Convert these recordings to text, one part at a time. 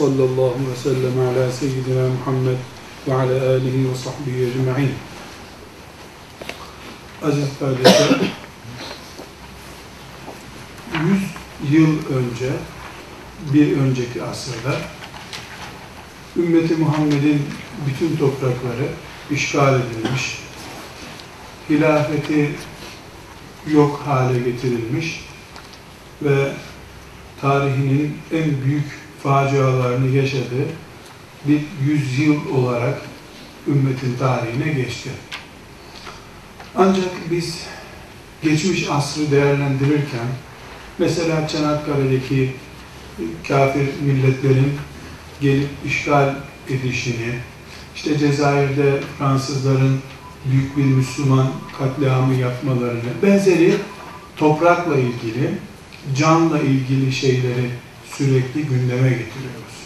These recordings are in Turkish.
sallallahu ve sellem ala seyyidina Muhammed ve ala alihi ve sahbihi ecma'in. Aziz kardeşler, 100 yıl önce, bir önceki asırda ümmeti Muhammed'in bütün toprakları işgal edilmiş, hilafeti yok hale getirilmiş ve tarihinin en büyük facialarını yaşadığı bir yüzyıl olarak ümmetin tarihine geçti. Ancak biz geçmiş asrı değerlendirirken mesela Çanakkale'deki kafir milletlerin gelip işgal edişini, işte Cezayir'de Fransızların büyük bir Müslüman katliamı yapmalarını, benzeri toprakla ilgili, canla ilgili şeyleri sürekli gündeme getiriyoruz.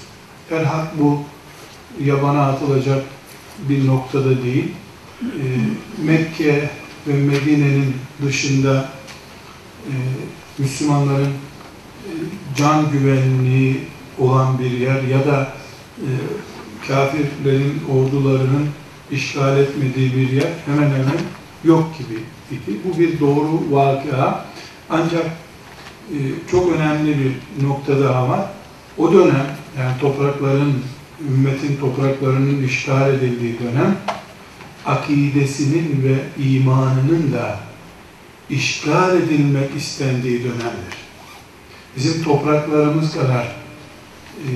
Erhak bu yabana atılacak bir noktada değil. Ee, Mekke ve Medine'nin dışında e, Müslümanların e, can güvenliği olan bir yer ya da e, kafirlerin ordularının işgal etmediği bir yer hemen hemen yok gibi idi. Bu bir doğru vakıa. Ancak e, çok önemli bir nokta daha var. O dönem yani toprakların, ümmetin topraklarının işgal edildiği dönem akidesinin ve imanının da işgal edilmek istendiği dönemdir. Bizim topraklarımız kadar e,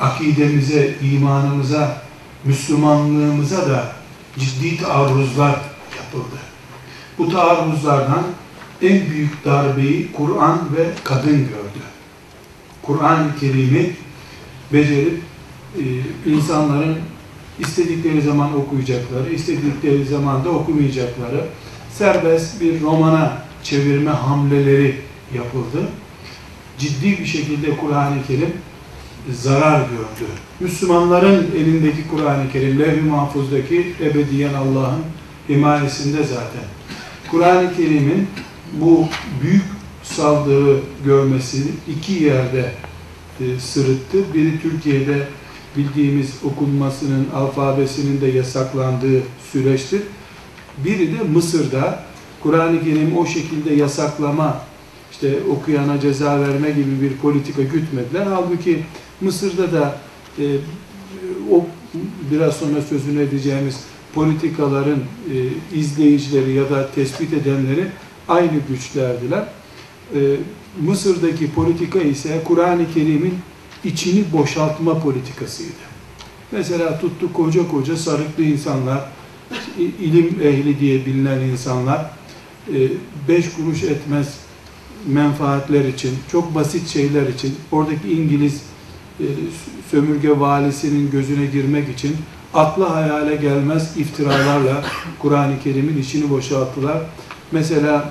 akidemize, imanımıza, Müslümanlığımıza da ciddi taarruzlar yapıldı. Bu taarruzlardan en büyük darbeyi Kur'an ve kadın gördü. Kur'an-ı Kerim'i becerip e, insanların istedikleri zaman okuyacakları, istedikleri zaman da okumayacakları serbest bir romana çevirme hamleleri yapıldı. Ciddi bir şekilde Kur'an-ı Kerim zarar gördü. Müslümanların elindeki Kur'an-ı Kerim, levh-i mahfuzdaki ebediyen Allah'ın himayesinde zaten. Kur'an-ı Kerim'in bu büyük saldırı görmesi iki yerde e, sırıttı. Biri Türkiye'de bildiğimiz okunmasının, alfabesinin de yasaklandığı süreçtir. Biri de Mısır'da Kur'an-ı Kerim o şekilde yasaklama, işte okuyana ceza verme gibi bir politika gütmediler. Halbuki Mısır'da da e, o biraz sonra sözünü edeceğimiz politikaların e, izleyicileri ya da tespit edenleri aynı güçlerdiler. E, Mısır'daki politika ise Kur'an-ı Kerim'in içini boşaltma politikasıydı. Mesela tuttu koca koca sarıklı insanlar, ilim ehli diye bilinen insanlar, e, beş kuruş etmez menfaatler için, çok basit şeyler için, oradaki İngiliz e, sömürge valisinin gözüne girmek için akla hayale gelmez iftiralarla Kur'an-ı Kerim'in içini boşalttılar. Mesela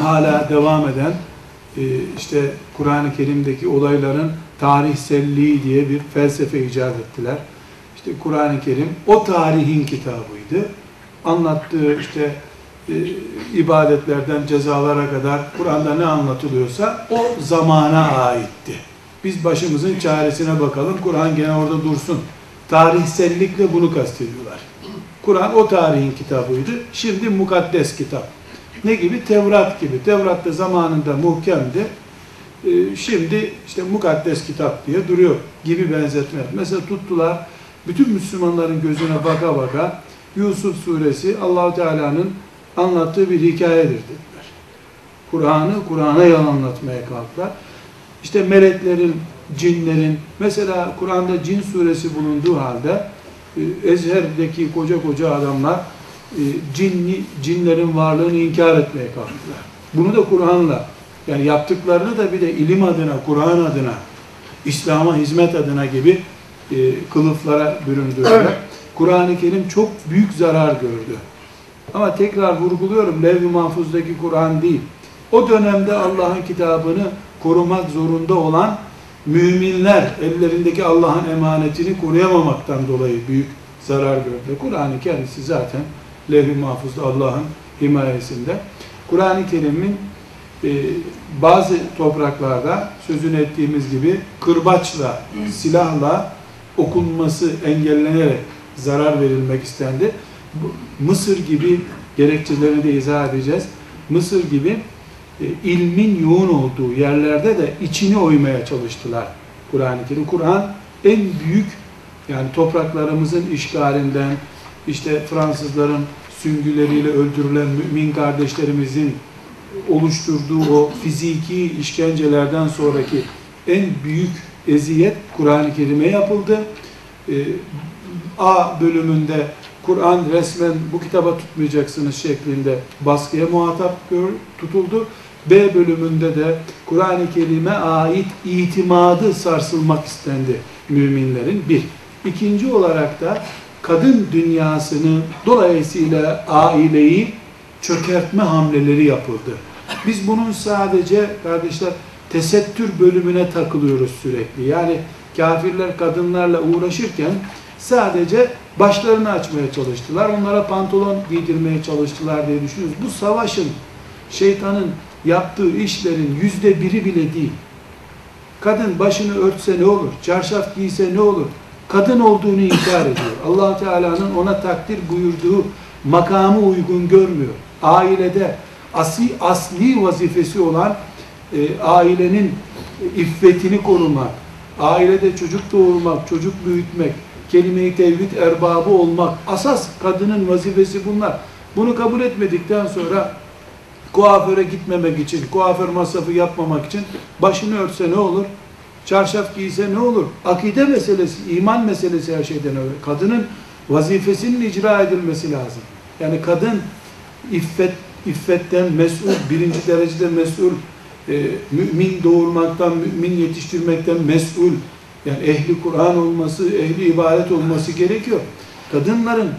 hala devam eden e, işte Kur'an-ı Kerim'deki olayların tarihselliği diye bir felsefe icat ettiler. İşte Kur'an-ı Kerim o tarihin kitabıydı. Anlattığı işte e, ibadetlerden cezalara kadar Kur'an'da ne anlatılıyorsa o zamana aitti. Biz başımızın çaresine bakalım. Kur'an gene orada dursun. Tarihsellikle bunu kastediyorlar. Kur'an o tarihin kitabıydı. Şimdi mukaddes kitap. Ne gibi? Tevrat gibi. Tevrat da zamanında muhkemdi. Ee, şimdi işte mukaddes kitap diye duruyor gibi benzetme. Mesela tuttular bütün Müslümanların gözüne baka baka Yusuf suresi Allahu Teala'nın anlattığı bir hikayedir dediler. Kur'an'ı Kur'an'a yalanlatmaya kalktılar. İşte meleklerin, cinlerin, mesela Kur'an'da cin suresi bulunduğu halde e, Ezher'deki koca koca adamlar cinli, cinlerin varlığını inkar etmeye kalktılar. Bunu da Kur'an'la, yani yaptıklarını da bir de ilim adına, Kur'an adına, İslam'a hizmet adına gibi e, kılıflara büründüler. Kur'an-ı Kerim çok büyük zarar gördü. Ama tekrar vurguluyorum, Levh-i Mahfuz'daki Kur'an değil. O dönemde Allah'ın kitabını korumak zorunda olan müminler ellerindeki Allah'ın emanetini koruyamamaktan dolayı büyük zarar gördü. Kur'an-ı kendisi zaten levh-i mahfuzda Allah'ın himayesinde. Kur'an-ı Kerim'in e, bazı topraklarda sözünü ettiğimiz gibi kırbaçla, silahla okunması engellenerek zarar verilmek istendi. Mısır gibi gerekçeleri de izah edeceğiz. Mısır gibi e, ilmin yoğun olduğu yerlerde de içini oymaya çalıştılar Kur'an-ı Kerim. Kur'an en büyük yani topraklarımızın işgalinden, işte Fransızların süngüleriyle öldürülen mümin kardeşlerimizin oluşturduğu o fiziki işkencelerden sonraki en büyük eziyet Kur'an-ı Kerim'e yapıldı. Ee, A bölümünde Kur'an resmen bu kitaba tutmayacaksınız şeklinde baskıya muhatap tutuldu. B bölümünde de Kur'an-ı Kerim'e ait itimadı sarsılmak istendi müminlerin. Bir. İkinci olarak da kadın dünyasını dolayısıyla aileyi çökertme hamleleri yapıldı. Biz bunun sadece kardeşler tesettür bölümüne takılıyoruz sürekli. Yani kafirler kadınlarla uğraşırken sadece başlarını açmaya çalıştılar. Onlara pantolon giydirmeye çalıştılar diye düşünüyoruz. Bu savaşın, şeytanın yaptığı işlerin yüzde biri bile değil. Kadın başını örtse ne olur? Çarşaf giyse ne olur? Kadın olduğunu inkar ediyor. allah Teala'nın ona takdir buyurduğu makamı uygun görmüyor. Ailede asli, asli vazifesi olan e, ailenin iffetini korumak, ailede çocuk doğurmak, çocuk büyütmek, kelime-i tevhid erbabı olmak, asas kadının vazifesi bunlar. Bunu kabul etmedikten sonra kuaföre gitmemek için, kuaför masrafı yapmamak için başını örtse ne olur? Çarşaf giyse ne olur? Akide meselesi, iman meselesi her şeyden öyle. Kadının vazifesinin icra edilmesi lazım. Yani kadın iffet, iffetten mesul, birinci derecede mesul, e, mümin doğurmaktan, mümin yetiştirmekten mesul, yani ehli Kur'an olması, ehli ibadet olması gerekiyor. Kadınların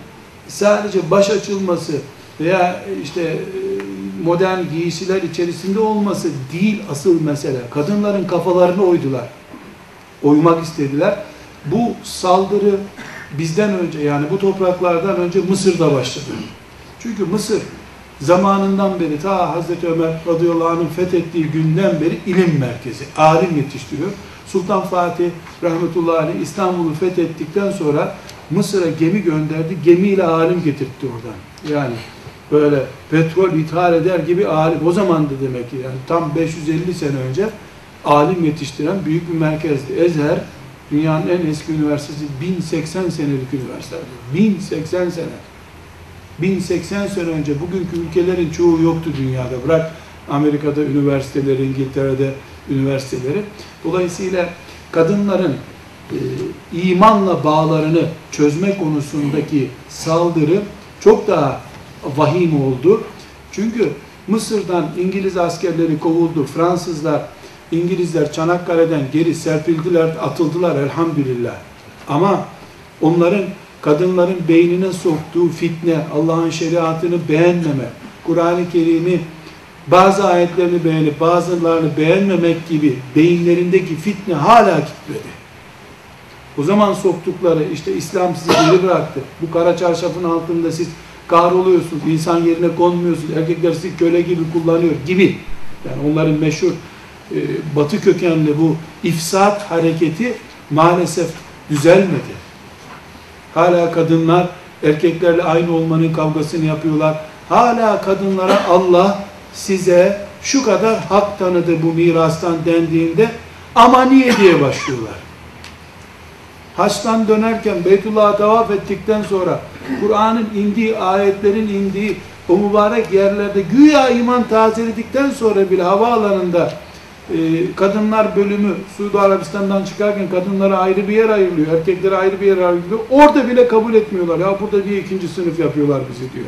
sadece baş açılması veya işte e, modern giysiler içerisinde olması değil asıl mesele. Kadınların kafalarını oydular. Oymak istediler. Bu saldırı bizden önce yani bu topraklardan önce Mısır'da başladı. Çünkü Mısır zamanından beri ta Hazreti Ömer radıyallahu anh'ın fethettiği günden beri ilim merkezi, alim yetiştiriyor. Sultan Fatih rahmetullahi aleyh İstanbul'u fethettikten sonra Mısır'a gemi gönderdi. Gemiyle alim getirtti oradan. Yani böyle petrol ithal eder gibi alim. O zaman da demek ki yani tam 550 sene önce alim yetiştiren büyük bir merkezdi. Ezher dünyanın en eski üniversitesi 1080 senelik üniversite. 1080 sene. 1080 sene önce bugünkü ülkelerin çoğu yoktu dünyada. Bırak Amerika'da üniversiteleri, İngiltere'de üniversiteleri. Dolayısıyla kadınların e, imanla bağlarını çözme konusundaki saldırı çok daha vahim oldu. Çünkü Mısır'dan İngiliz askerleri kovuldu. Fransızlar, İngilizler Çanakkale'den geri serpildiler, atıldılar elhamdülillah. Ama onların kadınların beynine soktuğu fitne, Allah'ın şeriatını beğenmeme, Kur'an-ı Kerim'i bazı ayetlerini beğenip bazılarını beğenmemek gibi beyinlerindeki fitne hala gitmedi. O zaman soktukları işte İslam sizi geri bıraktı. Bu kara çarşafın altında siz kahroluyorsunuz, insan yerine konmuyorsunuz, erkekler sizi köle gibi kullanıyor gibi. Yani onların meşhur e, batı kökenli bu ifsat hareketi maalesef düzelmedi. Hala kadınlar erkeklerle aynı olmanın kavgasını yapıyorlar. Hala kadınlara Allah size şu kadar hak tanıdı bu mirastan dendiğinde ama niye diye başlıyorlar. Haçtan dönerken Beytullah'a tavaf ettikten sonra Kur'an'ın indiği, ayetlerin indiği o mübarek yerlerde güya iman tazeledikten sonra bile havaalanında e, kadınlar bölümü Suudi Arabistan'dan çıkarken kadınlara ayrı bir yer ayrılıyor, erkeklere ayrı bir yer ayrılıyor. Orada bile kabul etmiyorlar. Ya burada bir ikinci sınıf yapıyorlar bizi diyor.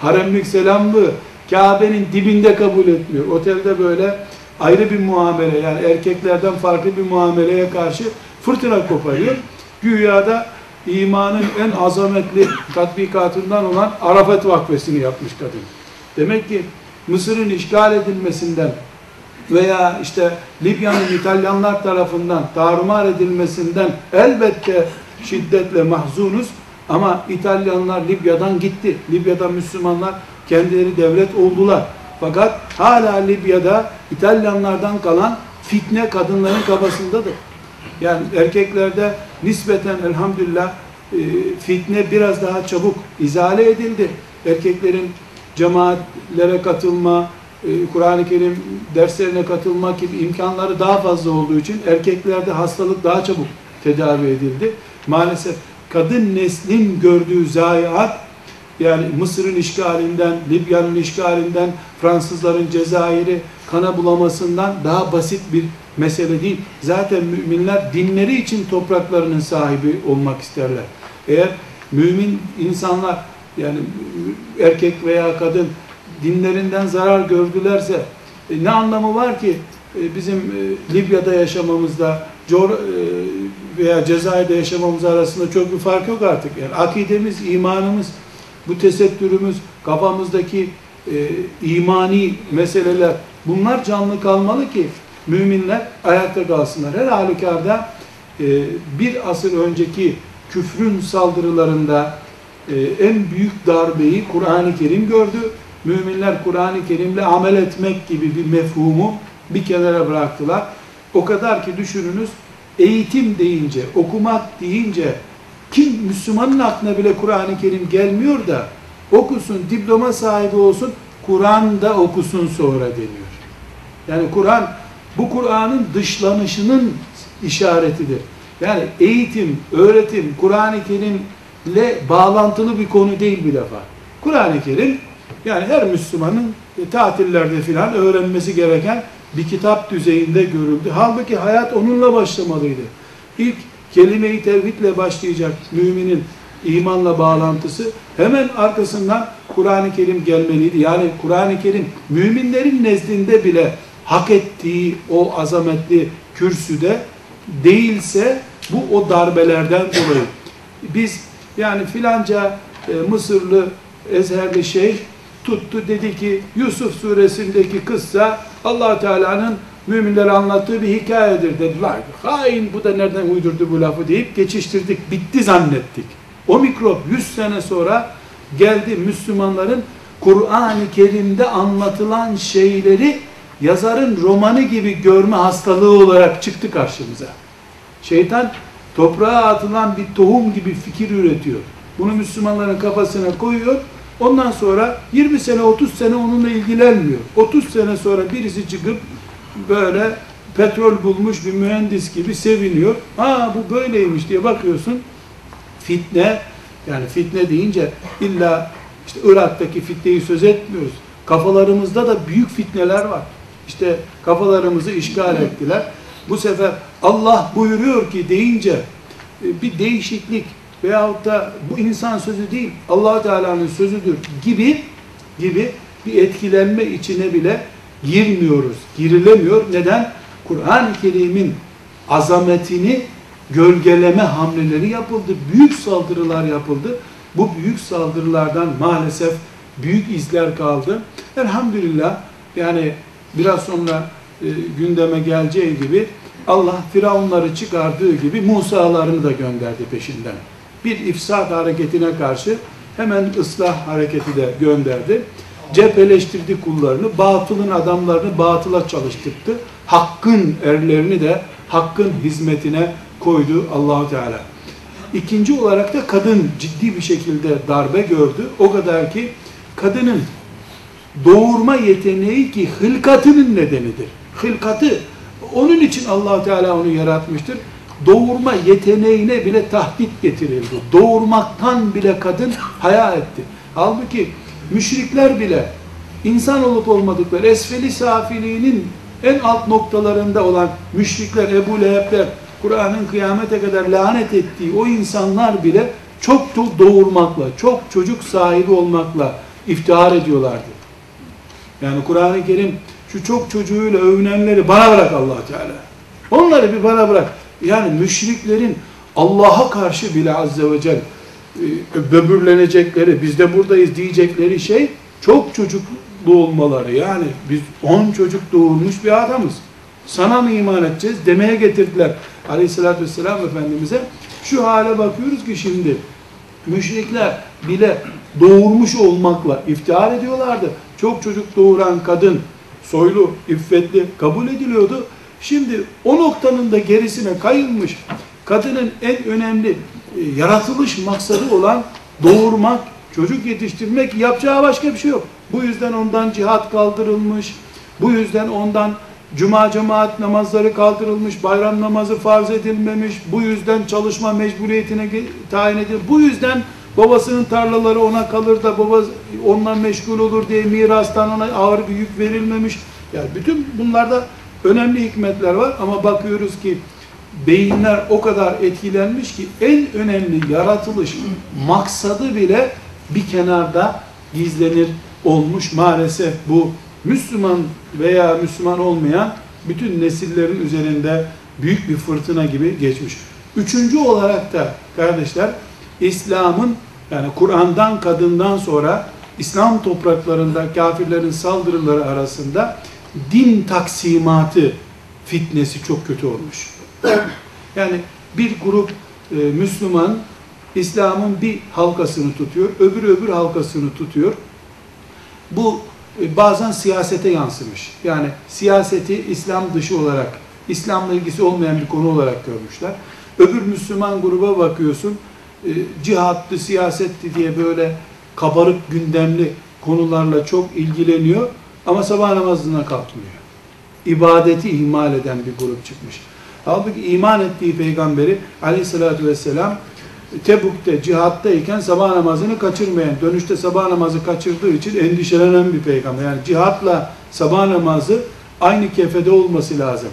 Haremlik selamlı Kabe'nin dibinde kabul etmiyor. Otelde böyle ayrı bir muamele yani erkeklerden farklı bir muameleye karşı fırtına koparıyor. Güya imanın en azametli tatbikatından olan Arafat vakfesini yapmış kadın. Demek ki Mısır'ın işgal edilmesinden veya işte Libya'nın İtalyanlar tarafından tarumar edilmesinden elbette şiddetle mahzunuz ama İtalyanlar Libya'dan gitti. Libya'da Müslümanlar kendileri devlet oldular. Fakat hala Libya'da İtalyanlardan kalan fitne kadınların kafasındadır. Yani erkeklerde nispeten elhamdülillah e, fitne biraz daha çabuk izale edildi. Erkeklerin cemaatlere katılma, e, Kur'an-ı Kerim derslerine katılmak gibi imkanları daha fazla olduğu için erkeklerde hastalık daha çabuk tedavi edildi. Maalesef kadın neslin gördüğü zayiat yani Mısır'ın işgalinden, Libya'nın işgalinden, Fransızların Cezayir'i kana bulamasından daha basit bir mesele değil. Zaten müminler dinleri için topraklarının sahibi olmak isterler. Eğer mümin insanlar yani erkek veya kadın dinlerinden zarar gördülerse e, ne anlamı var ki e, bizim e, Libya'da yaşamamızda Cor e, veya Cezayir'de yaşamamız arasında çok bir fark yok artık. Yani akidemiz, imanımız, bu tesettürümüz, kafamızdaki e, imani meseleler bunlar canlı kalmalı ki müminler ayakta kalsınlar. Her halükarda e, bir asır önceki küfrün saldırılarında e, en büyük darbeyi Kur'an-ı Kerim gördü. Müminler Kur'an-ı Kerim'le amel etmek gibi bir mefhumu bir kenara bıraktılar. O kadar ki düşününüz eğitim deyince, okumak deyince kim Müslümanın aklına bile Kur'an-ı Kerim gelmiyor da okusun, diploma sahibi olsun, Kur'an'da okusun sonra deniyor. Yani Kur'an bu Kur'an'ın dışlanışının işaretidir. Yani eğitim, öğretim, Kur'an-ı Kerim'le bağlantılı bir konu değil bir defa. Kur'an-ı Kerim yani her Müslümanın e, tatillerde filan öğrenmesi gereken bir kitap düzeyinde görüldü. Halbuki hayat onunla başlamalıydı. İlk kelime-i tevhidle başlayacak müminin imanla bağlantısı hemen arkasından Kur'an-ı Kerim gelmeliydi. Yani Kur'an-ı Kerim müminlerin nezdinde bile hak ettiği o azametli kürsüde değilse bu o darbelerden dolayı. Biz yani filanca e, Mısırlı Ezherli şeyh tuttu dedi ki Yusuf suresindeki kıssa allah Teala'nın müminlere anlattığı bir hikayedir dediler. Hain bu da nereden uydurdu bu lafı deyip geçiştirdik. Bitti zannettik. O mikrop 100 sene sonra geldi Müslümanların Kur'an-ı Kerim'de anlatılan şeyleri yazarın romanı gibi görme hastalığı olarak çıktı karşımıza. Şeytan toprağa atılan bir tohum gibi fikir üretiyor. Bunu Müslümanların kafasına koyuyor. Ondan sonra 20 sene 30 sene onunla ilgilenmiyor. 30 sene sonra birisi çıkıp böyle petrol bulmuş bir mühendis gibi seviniyor. Ha bu böyleymiş diye bakıyorsun. Fitne yani fitne deyince illa işte Irak'taki fitneyi söz etmiyoruz. Kafalarımızda da büyük fitneler var. İşte kafalarımızı işgal ettiler. Bu sefer Allah buyuruyor ki deyince e, bir değişiklik veyahut da bu insan sözü değil allah Teala'nın sözüdür gibi gibi bir etkilenme içine bile girmiyoruz. Girilemiyor. Neden? Kur'an-ı Kerim'in azametini gölgeleme hamleleri yapıldı. Büyük saldırılar yapıldı. Bu büyük saldırılardan maalesef büyük izler kaldı. Elhamdülillah yani biraz sonra e, gündeme geleceği gibi Allah Firavunları çıkardığı gibi Musa'larını da gönderdi peşinden. Bir ifsad hareketine karşı hemen ıslah hareketi de gönderdi. Cepheleştirdi kullarını, batılın adamlarını batıla çalıştırdı. Hakkın erlerini de hakkın hizmetine koydu Allahu Teala. İkinci olarak da kadın ciddi bir şekilde darbe gördü. O kadar ki kadının doğurma yeteneği ki hılkatının nedenidir. Hılkatı onun için allah Teala onu yaratmıştır. Doğurma yeteneğine bile tahdit getirildi. Doğurmaktan bile kadın haya etti. Halbuki müşrikler bile insan olup olmadıkları esfeli safiliğinin en alt noktalarında olan müşrikler, Ebu Leheb'ler, Kur'an'ın kıyamete kadar lanet ettiği o insanlar bile çok doğurmakla, çok çocuk sahibi olmakla iftihar ediyorlardı. Yani Kur'an-ı Kerim şu çok çocuğuyla övünenleri bana bırak allah Teala. Onları bir bana bırak. Yani müşriklerin Allah'a karşı bile azze ve celle e, böbürlenecekleri, biz de buradayız diyecekleri şey çok çocuklu olmaları. Yani biz on çocuk doğurmuş bir adamız. Sana mı iman edeceğiz demeye getirdiler. Aleyhissalatü vesselam Efendimiz'e. Şu hale bakıyoruz ki şimdi müşrikler bile doğurmuş olmakla iftihar ediyorlardı. Çok çocuk doğuran kadın, soylu, iffetli kabul ediliyordu. Şimdi o noktanın da gerisine kayılmış, kadının en önemli e, yaratılış maksadı olan doğurmak, çocuk yetiştirmek yapacağı başka bir şey yok. Bu yüzden ondan cihat kaldırılmış, bu yüzden ondan cuma cemaat namazları kaldırılmış, bayram namazı farz edilmemiş, bu yüzden çalışma mecburiyetine tayin edilmiş, bu yüzden babasının tarlaları ona kalır da baba ondan meşgul olur diye mirastan ona ağır bir yük verilmemiş. Yani bütün bunlarda önemli hikmetler var ama bakıyoruz ki beyinler o kadar etkilenmiş ki en önemli yaratılış maksadı bile bir kenarda gizlenir olmuş maalesef bu Müslüman veya Müslüman olmayan bütün nesillerin üzerinde büyük bir fırtına gibi geçmiş. Üçüncü olarak da kardeşler İslam'ın yani Kur'an'dan kadından sonra İslam topraklarında kafirlerin saldırıları arasında din taksimatı fitnesi çok kötü olmuş. Yani bir grup e, Müslüman İslam'ın bir halkasını tutuyor, öbür öbür halkasını tutuyor. Bu e, bazen siyasete yansımış. Yani siyaseti İslam dışı olarak, İslam'la ilgisi olmayan bir konu olarak görmüşler. Öbür Müslüman gruba bakıyorsun, e, cihattı, siyasetti diye böyle kabarık gündemli konularla çok ilgileniyor ama sabah namazına kalkmıyor. İbadeti ihmal eden bir grup çıkmış. Halbuki iman ettiği peygamberi aleyhissalatü vesselam Tebuk'te cihattayken sabah namazını kaçırmayan, dönüşte sabah namazı kaçırdığı için endişelenen bir peygamber. Yani cihatla sabah namazı aynı kefede olması lazım.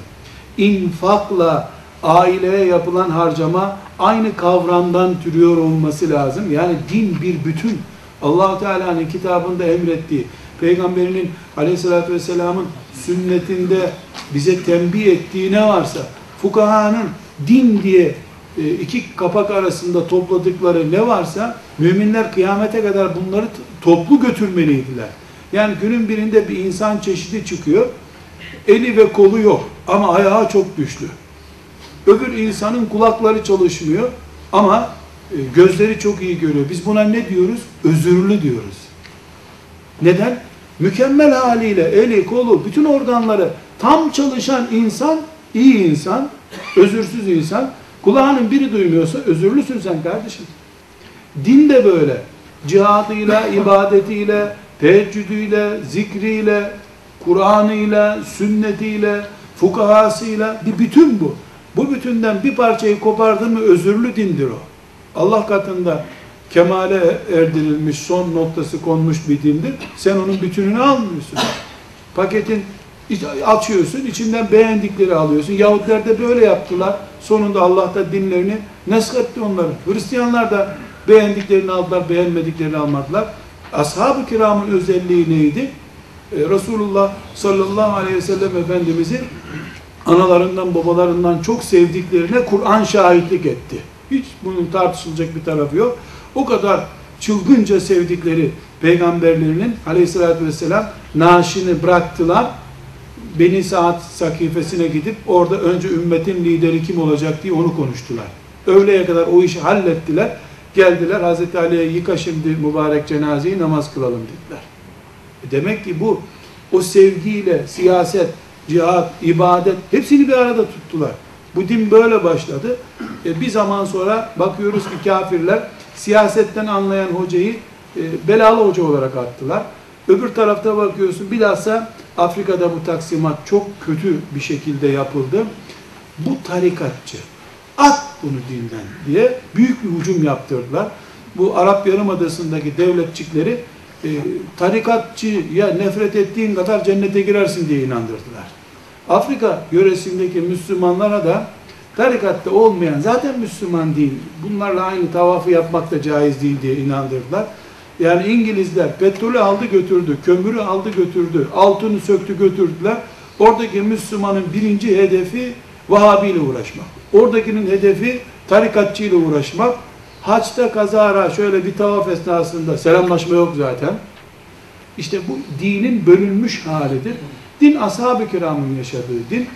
İnfakla aileye yapılan harcama aynı kavramdan türüyor olması lazım. Yani din bir bütün. allah Teala'nın kitabında emrettiği, peygamberinin aleyhissalatü vesselamın sünnetinde bize tembih ettiği ne varsa, fukahanın din diye e, iki kapak arasında topladıkları ne varsa müminler kıyamete kadar bunları toplu götürmeliydiler. Yani günün birinde bir insan çeşidi çıkıyor. Eli ve kolu yok ama ayağı çok güçlü. Öbür insanın kulakları çalışmıyor ama e, gözleri çok iyi görüyor. Biz buna ne diyoruz? Özürlü diyoruz. Neden? Mükemmel haliyle eli, kolu, bütün organları tam çalışan insan, iyi insan, özürsüz insan. Kulağının biri duymuyorsa özürlüsün sen kardeşim. Din de böyle. Cihadıyla, ibadetiyle, teheccüdüyle, zikriyle, Kur'an'ıyla, sünnetiyle, fukahasıyla bir bütün bu. Bu bütünden bir parçayı kopardın mı özürlü dindir o. Allah katında kemale erdirilmiş, son noktası konmuş bir dindir. Sen onun bütününü almıyorsun. Paketin açıyorsun, içinden beğendikleri alıyorsun. Yahudiler de böyle yaptılar. Sonunda Allah da dinlerini nesketti onları. Hristiyanlar da beğendiklerini aldılar, beğenmediklerini almadılar. Ashab-ı kiramın özelliği neydi? Ee, Resulullah sallallahu aleyhi ve sellem Efendimiz'i analarından babalarından çok sevdiklerine Kur'an şahitlik etti. Hiç bunun tartışılacak bir tarafı yok. O kadar çılgınca sevdikleri peygamberlerinin aleyhissalatü vesselam naaşını bıraktılar. Beni Saat sakifesine gidip orada önce ümmetin lideri kim olacak diye onu konuştular. Öğleye kadar o işi hallettiler. Geldiler Hazreti Ali'ye yıka şimdi mübarek cenazeyi namaz kılalım dediler. E Demek ki bu o sevgiyle siyaset, cihat, ibadet hepsini bir arada tuttular. Bu din böyle başladı. E, bir zaman sonra bakıyoruz ki kafirler siyasetten anlayan hocayı e, belalı hoca olarak attılar. Öbür tarafta bakıyorsun bilhassa Afrika'da bu taksimat çok kötü bir şekilde yapıldı. Bu tarikatçı at bunu dinden diye büyük bir hücum yaptırdılar. Bu Arap Yarımadası'ndaki devletçikleri e, tarikatçıya nefret ettiğin kadar cennete girersin diye inandırdılar. Afrika yöresindeki Müslümanlara da tarikatta olmayan zaten Müslüman değil. Bunlarla aynı tavafı yapmak da caiz değil diye inandırdılar. Yani İngilizler petrolü aldı götürdü, kömürü aldı götürdü, altını söktü götürdüler. Oradaki Müslümanın birinci hedefi Vahabi ile uğraşmak. Oradakinin hedefi tarikatçı ile uğraşmak. Haçta kazara şöyle bir tavaf esnasında selamlaşma yok zaten. İşte bu dinin bölünmüş halidir. Din ashab-ı kiramın yaşadığı din.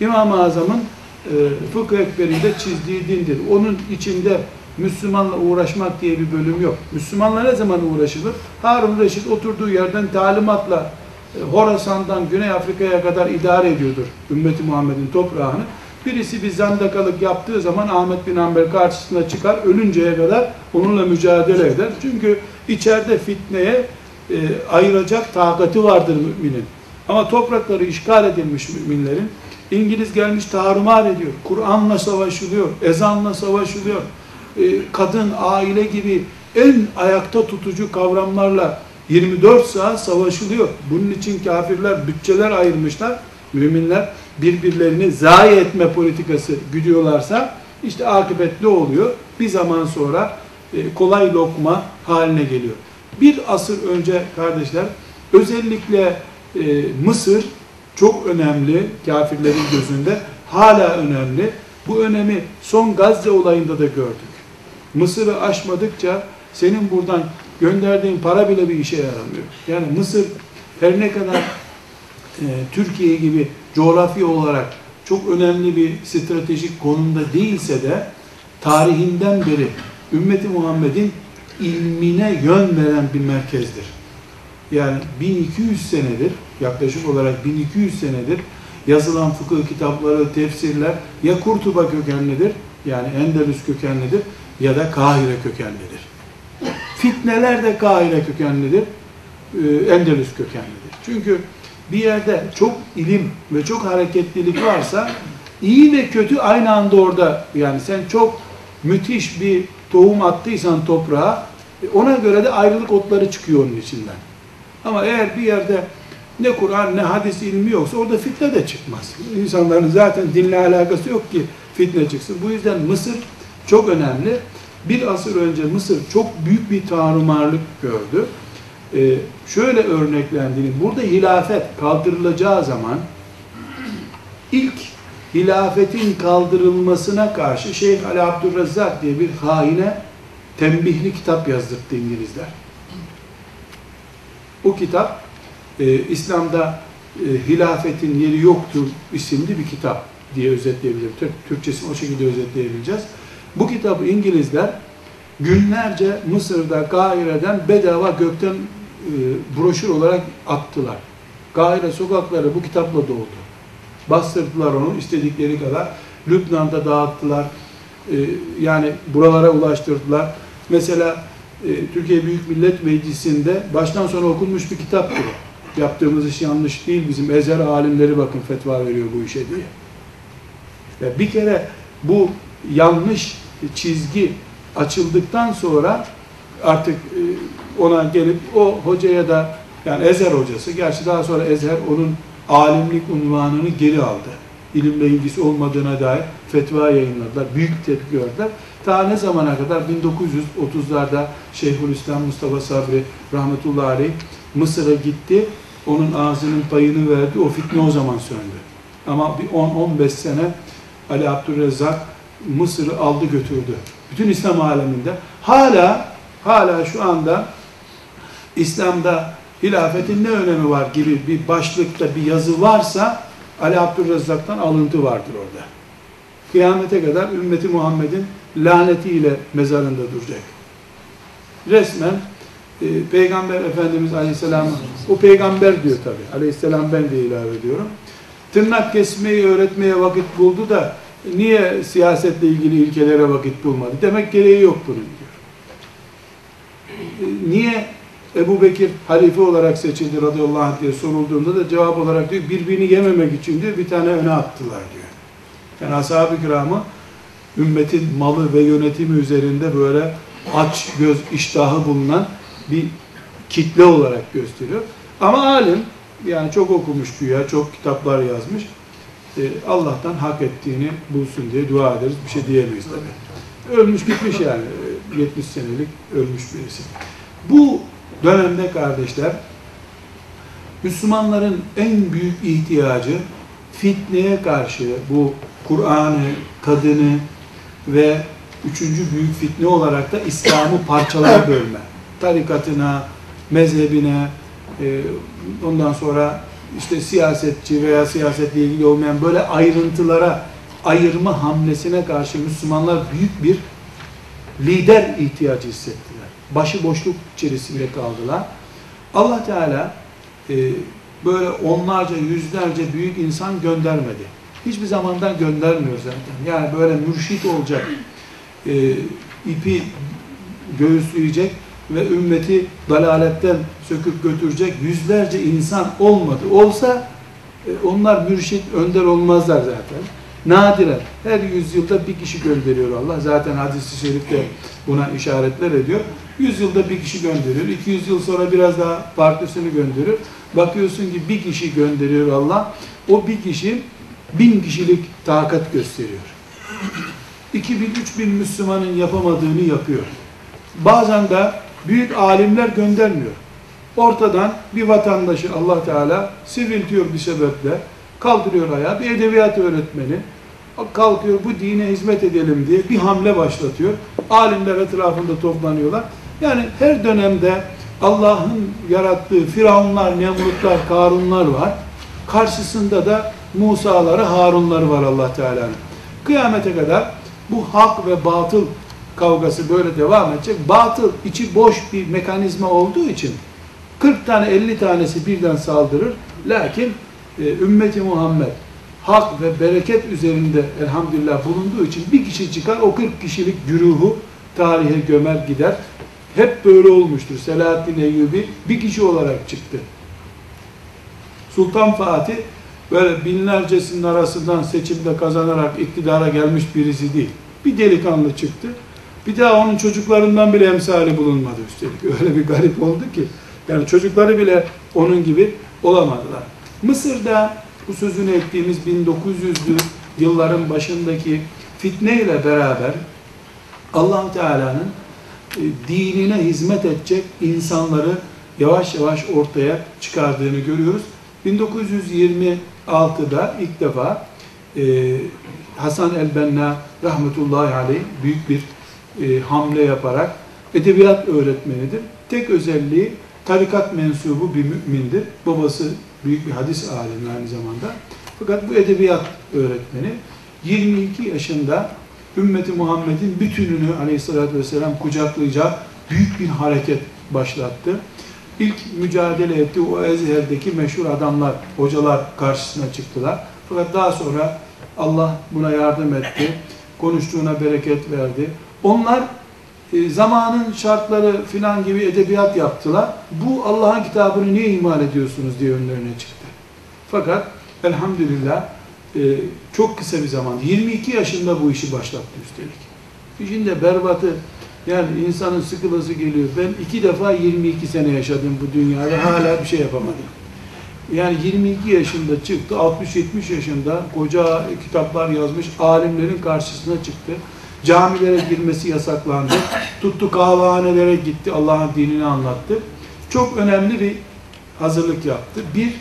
İmam-ı Azam'ın e, fıkıh ekberinde çizdiği dindir. Onun içinde Müslümanla uğraşmak diye bir bölüm yok. Müslümanla ne zaman uğraşılır? Harun Reşit oturduğu yerden talimatla e, Horasan'dan Güney Afrika'ya kadar idare ediyordur ümmeti Muhammed'in toprağını. Birisi bir zandakalık yaptığı zaman Ahmet bin Hanbel karşısına çıkar, ölünceye kadar onunla mücadele eder. Çünkü içeride fitneye e, ayıracak takati vardır müminin. Ama toprakları işgal edilmiş müminlerin, İngiliz gelmiş taarrumar ediyor, Kur'an'la savaşılıyor, ezanla savaşılıyor, e, kadın, aile gibi en ayakta tutucu kavramlarla 24 saat savaşılıyor. Bunun için kafirler bütçeler ayırmışlar. Müminler birbirlerini zayi etme politikası güdüyorlarsa işte akıbetli oluyor. Bir zaman sonra e, kolay lokma haline geliyor. Bir asır önce kardeşler özellikle e, Mısır çok önemli kafirlerin gözünde hala önemli. Bu önemi son Gazze olayında da gördük. Mısır'ı aşmadıkça senin buradan gönderdiğin para bile bir işe yaramıyor. Yani Mısır her ne kadar e, Türkiye gibi coğrafi olarak çok önemli bir stratejik konumda değilse de tarihinden beri ümmeti Muhammed'in ilmine yön veren bir merkezdir. Yani 1200 senedir, yaklaşık olarak 1200 senedir yazılan fıkıh kitapları, tefsirler ya Kurtuba kökenlidir, yani Endelüs kökenlidir ya da Kahire kökenlidir. Fitneler de Kahire kökenlidir, e, Endelüs kökenlidir. Çünkü bir yerde çok ilim ve çok hareketlilik varsa iyi ve kötü aynı anda orada yani sen çok müthiş bir tohum attıysan toprağa e, ona göre de ayrılık otları çıkıyor onun içinden. Ama eğer bir yerde ne Kur'an ne hadis ilmi yoksa orada fitne de çıkmaz. İnsanların zaten dinle alakası yok ki fitne çıksın. Bu yüzden Mısır çok önemli. Bir asır önce Mısır çok büyük bir taarrumarlık gördü. Ee, şöyle örneklendiğini, burada hilafet kaldırılacağı zaman ilk hilafetin kaldırılmasına karşı Şeyh Ali Abdurrezzak diye bir haine tembihli kitap yazdırdı İngilizler. O kitap e, İslam'da e, hilafetin yeri yoktur isimli bir kitap diye özetleyebilirim. Türkçesini o şekilde özetleyebileceğiz. Bu kitabı İngilizler günlerce Mısır'da, Kahire'den bedava gökten broşür olarak attılar. Kahire sokakları bu kitapla doldu. Bastırdılar onu istedikleri kadar. Lübnan'da dağıttılar. E, yani buralara ulaştırdılar. Mesela e, Türkiye Büyük Millet Meclisi'nde baştan sona okunmuş bir kitaptır. Yaptığımız iş yanlış değil. Bizim ezer alimleri bakın fetva veriyor bu işe diye. Ya bir kere bu yanlış çizgi açıldıktan sonra artık e, ona gelip o hocaya da yani Ezer hocası, gerçi daha sonra Ezer onun alimlik unvanını geri aldı. İlimle ilgisi olmadığına dair fetva yayınladılar. Büyük tepki gördüler. Ta ne zamana kadar? 1930'larda Şeyhülislam Mustafa Sabri rahmetullahi aleyh Mısır'a gitti. Onun ağzının payını verdi. O fitne o zaman söndü. Ama bir 10-15 sene Ali Abdülrezzak Mısır'ı aldı götürdü. Bütün İslam aleminde hala hala şu anda İslam'da hilafetin ne önemi var gibi bir başlıkta bir yazı varsa Ali Abdülrezzak'tan alıntı vardır orada. Kıyamete kadar ümmeti Muhammed'in lanetiyle mezarında duracak. Resmen e, Peygamber Efendimiz Aleyhisselam o peygamber diyor tabi. Aleyhisselam ben de ilave ediyorum. Tırnak kesmeyi öğretmeye vakit buldu da niye siyasetle ilgili ilkelere vakit bulmadı? Demek gereği yok bunun diyor. E, niye Ebu Bekir halife olarak seçildi radıyallahu anh diye sorulduğunda da cevap olarak diyor birbirini yememek için diyor bir tane öne attılar diyor. Yani ashab-ı kiramı ümmetin malı ve yönetimi üzerinde böyle aç göz iştahı bulunan bir kitle olarak gösteriyor. Ama alim yani çok okumuş güya, çok kitaplar yazmış. Ee, Allah'tan hak ettiğini bulsun diye dua ederiz. Bir şey diyemeyiz tabi. Ölmüş gitmiş yani. 70 senelik ölmüş birisi. Bu dönemde kardeşler Müslümanların en büyük ihtiyacı fitneye karşı bu Kur'an'ı, kadını ve üçüncü büyük fitne olarak da İslam'ı parçalara bölme. Tarikatına, mezhebine, e, ondan sonra işte siyasetçi veya siyasetle ilgili olmayan böyle ayrıntılara ayırma hamlesine karşı Müslümanlar büyük bir lider ihtiyacı hissettiler. Başıboşluk içerisinde kaldılar. Allah Teala e, böyle onlarca, yüzlerce büyük insan göndermedi. Hiçbir zamandan göndermiyor zaten. Yani böyle mürşit olacak, e, ipi göğüsleyecek ve ümmeti dalaletten söküp götürecek yüzlerce insan olmadı. Olsa e, onlar mürşit, önder olmazlar zaten. Nadiren her yüzyılda bir kişi gönderiyor Allah. Zaten hadis-i şerifte buna işaretler ediyor. Yüzyılda bir kişi gönderiyor. 200 yıl sonra biraz daha farklısını gönderiyor. Bakıyorsun ki bir kişi gönderiyor Allah. O bir kişi bin kişilik takat gösteriyor. 2000-3000 Müslümanın yapamadığını yapıyor. Bazen de büyük alimler göndermiyor. Ortadan bir vatandaşı Allah Teala sivriltiyor bir sebeple, kaldırıyor ayağa, bir edebiyat öğretmeni, kalkıyor bu dine hizmet edelim diye bir hamle başlatıyor. Alimler etrafında toplanıyorlar. Yani her dönemde Allah'ın yarattığı Firavunlar, Nemrutlar, Karunlar var. Karşısında da Musa'ları, Harunları var Allah Teala'nın. Kıyamete kadar bu hak ve batıl kavgası böyle devam edecek. Batıl içi boş bir mekanizma olduğu için 40 tane 50 tanesi birden saldırır. Lakin e, ümmeti Muhammed hak ve bereket üzerinde elhamdülillah bulunduğu için bir kişi çıkar o 40 kişilik güruhu tarihe gömer gider. Hep böyle olmuştur. Selahaddin Eyyubi bir kişi olarak çıktı. Sultan Fatih böyle binlercesinin arasından seçimde kazanarak iktidara gelmiş birisi değil. Bir delikanlı çıktı. Bir daha onun çocuklarından bile emsali bulunmadı üstelik. Öyle bir garip oldu ki. Yani çocukları bile onun gibi olamadılar. Mısır'da bu sözünü ettiğimiz 1900'lü yılların başındaki fitne ile beraber allah Teala'nın dinine hizmet edecek insanları yavaş yavaş ortaya çıkardığını görüyoruz. 1926'da ilk defa e, Hasan el-Benna rahmetullahi aleyh büyük bir e, hamle yaparak edebiyat öğretmenidir. Tek özelliği tarikat mensubu bir mümindir. Babası büyük bir hadis alimi aynı zamanda. Fakat bu edebiyat öğretmeni 22 yaşında ümmeti Muhammed'in bütününü aleyhissalatü vesselam kucaklayacağı büyük bir hareket başlattı. İlk mücadele etti o Ezher'deki meşhur adamlar, hocalar karşısına çıktılar. Fakat daha sonra Allah buna yardım etti. Konuştuğuna bereket verdi. Onlar e, zamanın şartları filan gibi edebiyat yaptılar. Bu Allah'ın kitabını niye ihmal ediyorsunuz diye önlerine çıktı. Fakat elhamdülillah e, çok kısa bir zaman, 22 yaşında bu işi başlattı üstelik. İşin de berbatı, yani insanın sıkılası geliyor. Ben iki defa 22 sene yaşadım bu dünyada, hala bir şey yapamadım. Yani 22 yaşında çıktı, 60-70 yaşında koca kitaplar yazmış, alimlerin karşısına çıktı. Camilere girmesi yasaklandı. Tuttu kahvehanelere gitti, Allah'ın dinini anlattı. Çok önemli bir hazırlık yaptı. Bir,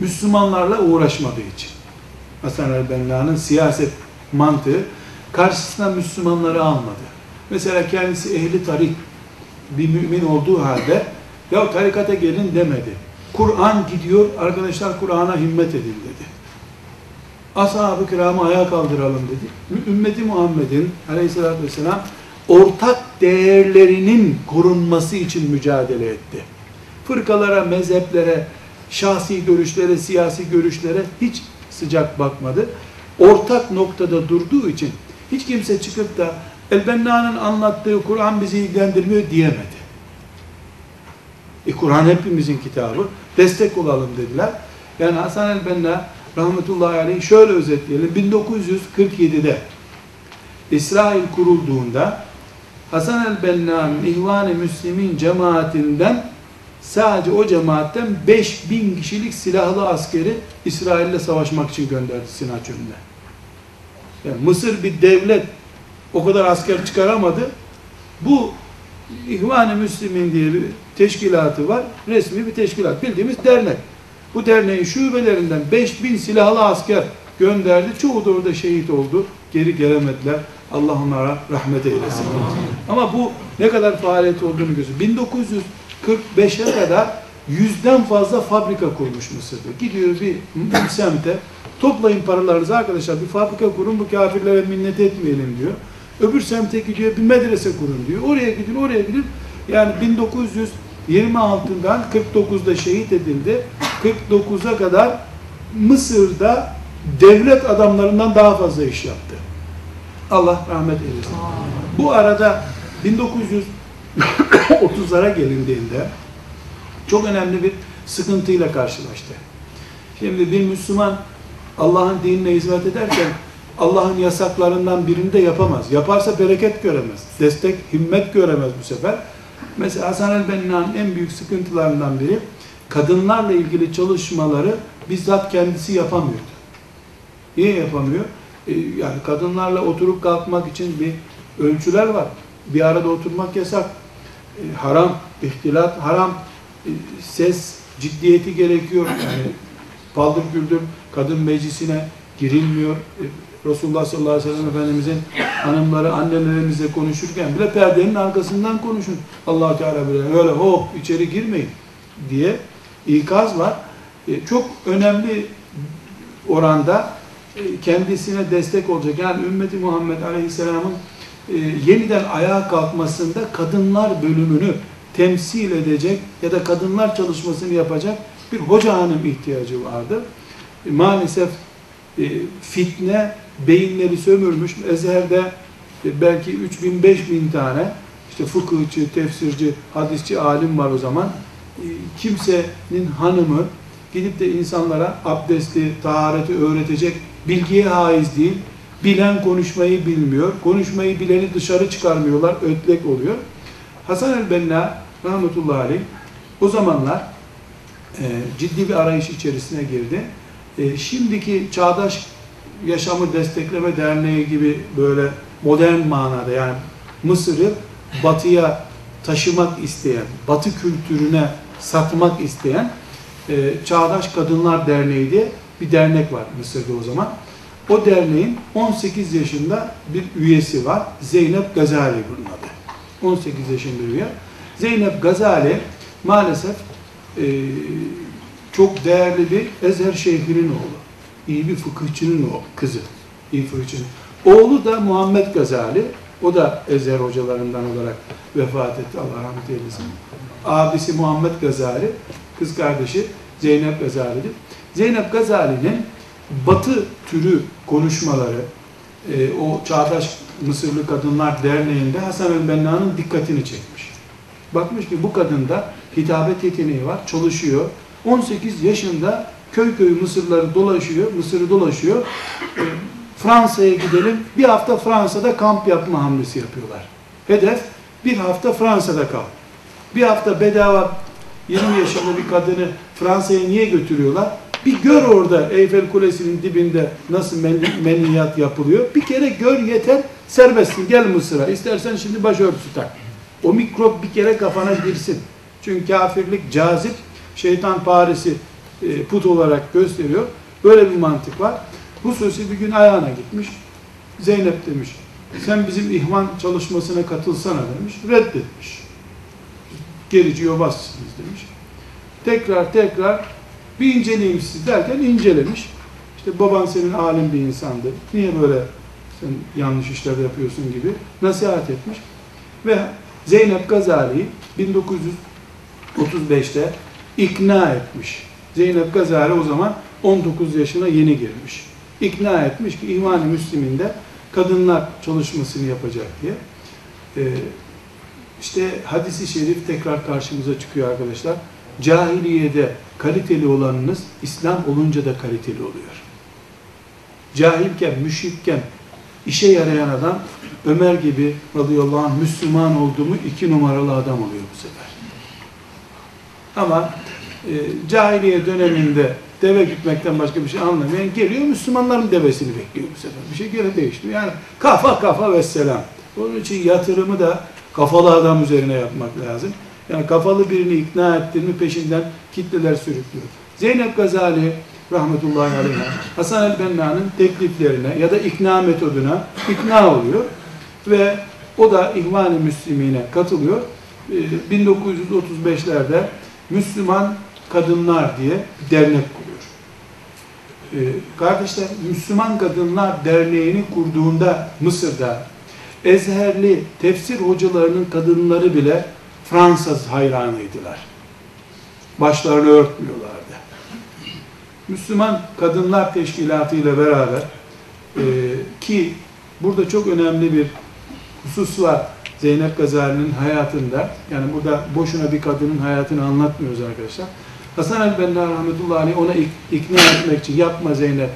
Müslümanlarla uğraşmadığı için. Hasan el-Benna'nın siyaset mantığı karşısına Müslümanları almadı. Mesela kendisi ehli tarik bir mümin olduğu halde ya tarikata gelin demedi. Kur'an gidiyor, arkadaşlar Kur'an'a himmet edin dedi. Ashab-ı kiramı ayağa kaldıralım dedi. Ümmeti Muhammed'in aleyhissalatü vesselam ortak değerlerinin korunması için mücadele etti. Fırkalara, mezheplere, şahsi görüşlere, siyasi görüşlere hiç sıcak bakmadı. Ortak noktada durduğu için hiç kimse çıkıp da Elbenna'nın anlattığı Kur'an bizi ilgilendirmiyor diyemedi. E Kur'an hepimizin kitabı. Destek olalım dediler. Yani Hasan el-Benna rahmetullahi aleyh şöyle özetleyelim. 1947'de İsrail kurulduğunda Hasan el-Benna'nın İhvan-ı Müslimin cemaatinden Sadece o cemaatten 5000 kişilik silahlı askeri İsrail'le savaşmak için gönderdi Sina çölüne. Yani Mısır bir devlet o kadar asker çıkaramadı. Bu İhvan-ı Müslümin diye bir teşkilatı var. Resmi bir teşkilat. Bildiğimiz dernek. Bu derneğin şubelerinden 5000 silahlı asker gönderdi. Çoğu da orada şehit oldu. Geri gelemediler. Allah onlara rahmet eylesin. Ama bu ne kadar faaliyet olduğunu gözü. 1900 45'e kadar yüzden fazla fabrika kurmuş Mısır'da. Gidiyor bir semte, toplayın paralarınızı arkadaşlar bir fabrika kurun, bu kafirlere minnet etmeyelim diyor. Öbür semte gidiyor bir medrese kurun diyor. Oraya gidin, oraya gidin. Yani 1926'dan 49'da şehit edildi. 49'a kadar Mısır'da devlet adamlarından daha fazla iş yaptı. Allah rahmet eylesin. Bu arada 1900 1930'lara gelindiğinde çok önemli bir sıkıntıyla karşılaştı. Şimdi bir Müslüman Allah'ın dinine hizmet ederken Allah'ın yasaklarından birini de yapamaz. Yaparsa bereket göremez. Destek, himmet göremez bu sefer. Mesela Hasan el-Benna'nın en büyük sıkıntılarından biri kadınlarla ilgili çalışmaları bizzat kendisi yapamıyordu. Niye yapamıyor? Ee, yani kadınlarla oturup kalkmak için bir ölçüler var. Bir arada oturmak yasak. Haram, ihtilat haram. Ee, ses ciddiyeti gerekiyor. Yani paldır güldür kadın meclisine girilmiyor. Resulullah sallallahu aleyhi ve sellem Efendimizin hanımları annelerimizle konuşurken bile perdenin arkasından konuşun. allah Teala bile öyle hop içeri girmeyin diye ikaz var. E, çok önemli oranda e, kendisine destek olacak. Yani ümmeti Muhammed Aleyhisselam'ın e, yeniden ayağa kalkmasında kadınlar bölümünü temsil edecek ya da kadınlar çalışmasını yapacak bir hoca hanım ihtiyacı vardı. Maalesef fitne beyinleri sömürmüş. Ezher'de belki 3000 5000 tane işte fıkıhçı, tefsirci, hadisçi alim var o zaman. Kimsenin hanımı gidip de insanlara abdesti, tahareti öğretecek bilgiye haiz değil. Bilen konuşmayı bilmiyor. Konuşmayı bileni dışarı çıkarmıyorlar. Ötlek oluyor. Hasan el-Benna rahmetullahi aleyh o zamanlar e, ciddi bir arayış içerisine girdi. E, şimdiki çağdaş yaşamı destekleme derneği gibi böyle modern manada yani Mısır'ı batıya taşımak isteyen, batı kültürüne satmak isteyen e, Çağdaş Kadınlar Derneği diye bir dernek var Mısır'da o zaman. O derneğin 18 yaşında bir üyesi var. Zeynep Gazali bunun adı. 18 yaşında üye. Zeynep Gazali maalesef e, çok değerli bir Ezher Şeyh'inin oğlu. İyi bir fıkıhçının o kızı. İyi fıkıhçının. Oğlu da Muhammed Gazali. O da Ezher hocalarından olarak vefat etti. Allah rahmet eylesin. Abisi Muhammed Gazali, kız kardeşi Zeynep Gazali'dir. Zeynep Gazali'nin batı türü konuşmaları, e, o Çağdaş Mısırlı Kadınlar Derneği'nde Hasan el-Benna'nın dikkatini çekmiş. Bakmış ki bu kadında hitabet yeteneği var, çalışıyor. 18 yaşında köy köy Mısırları dolaşıyor, Mısır'ı dolaşıyor. E, Fransa'ya gidelim, bir hafta Fransa'da kamp yapma hamlesi yapıyorlar. Hedef bir hafta Fransa'da kal. Bir hafta bedava 20 yaşında bir kadını Fransa'ya niye götürüyorlar? Bir gör orada Eyfel Kulesi'nin dibinde nasıl meniyat yapılıyor. Bir kere gör yeter, serbestsin. Gel Mısır'a. İstersen şimdi başörtüsü tak. O mikrop bir kere kafana girsin. Çünkü kafirlik cazip, şeytan Paris'i e, put olarak gösteriyor. Böyle bir mantık var. Hususi bir gün ayağına gitmiş. Zeynep demiş, sen bizim ihvan çalışmasına katılsana demiş. Reddetmiş. Gerici yobazsınız demiş. Tekrar tekrar bir inceleyeyim sizi derken incelemiş. İşte baban senin alim bir insandı. Niye böyle sen yanlış işler yapıyorsun gibi nasihat etmiş. Ve Zeynep Gazali'yi 1935'te ikna etmiş. Zeynep Gazali o zaman 19 yaşına yeni girmiş. İkna etmiş ki İhvan-ı Müslim'inde kadınlar çalışmasını yapacak diye. Ee, işte hadisi şerif tekrar karşımıza çıkıyor arkadaşlar. Cahiliyede kaliteli olanınız İslam olunca da kaliteli oluyor. Cahilken, müşrikken işe yarayan adam Ömer gibi radıyallahu anh Müslüman olduğumu iki numaralı adam oluyor bu sefer. Ama e, cahiliye döneminde deve gütmekten başka bir şey anlamayan geliyor Müslümanların devesini bekliyor bu sefer. Bir şey gene değişti. Yani kafa kafa ve selam. Onun için yatırımı da kafalı adam üzerine yapmak lazım. Yani kafalı birini ikna ettin mi peşinden kitleler sürüklüyor. Zeynep Gazali rahmetullahi aleyha Hasan el-Benna'nın tekliflerine ya da ikna metoduna ikna oluyor ve o da İhvan-ı Müslimine katılıyor. 1935'lerde ee, Müslüman Kadınlar diye bir dernek kuruyor. Ee, kardeşler, Müslüman Kadınlar Derneği'ni kurduğunda Mısır'da Ezherli tefsir hocalarının kadınları bile Fransız hayranıydılar. Başlarını örtmüyorlardı. Müslüman Kadınlar Teşkilatı ile beraber e, ki burada çok önemli bir husus var Zeynep Gazali'nin hayatında. Yani burada boşuna bir kadının hayatını anlatmıyoruz arkadaşlar. Hasan el-Benna rahmetullahi ona ik- ikna etmek için yapma Zeynep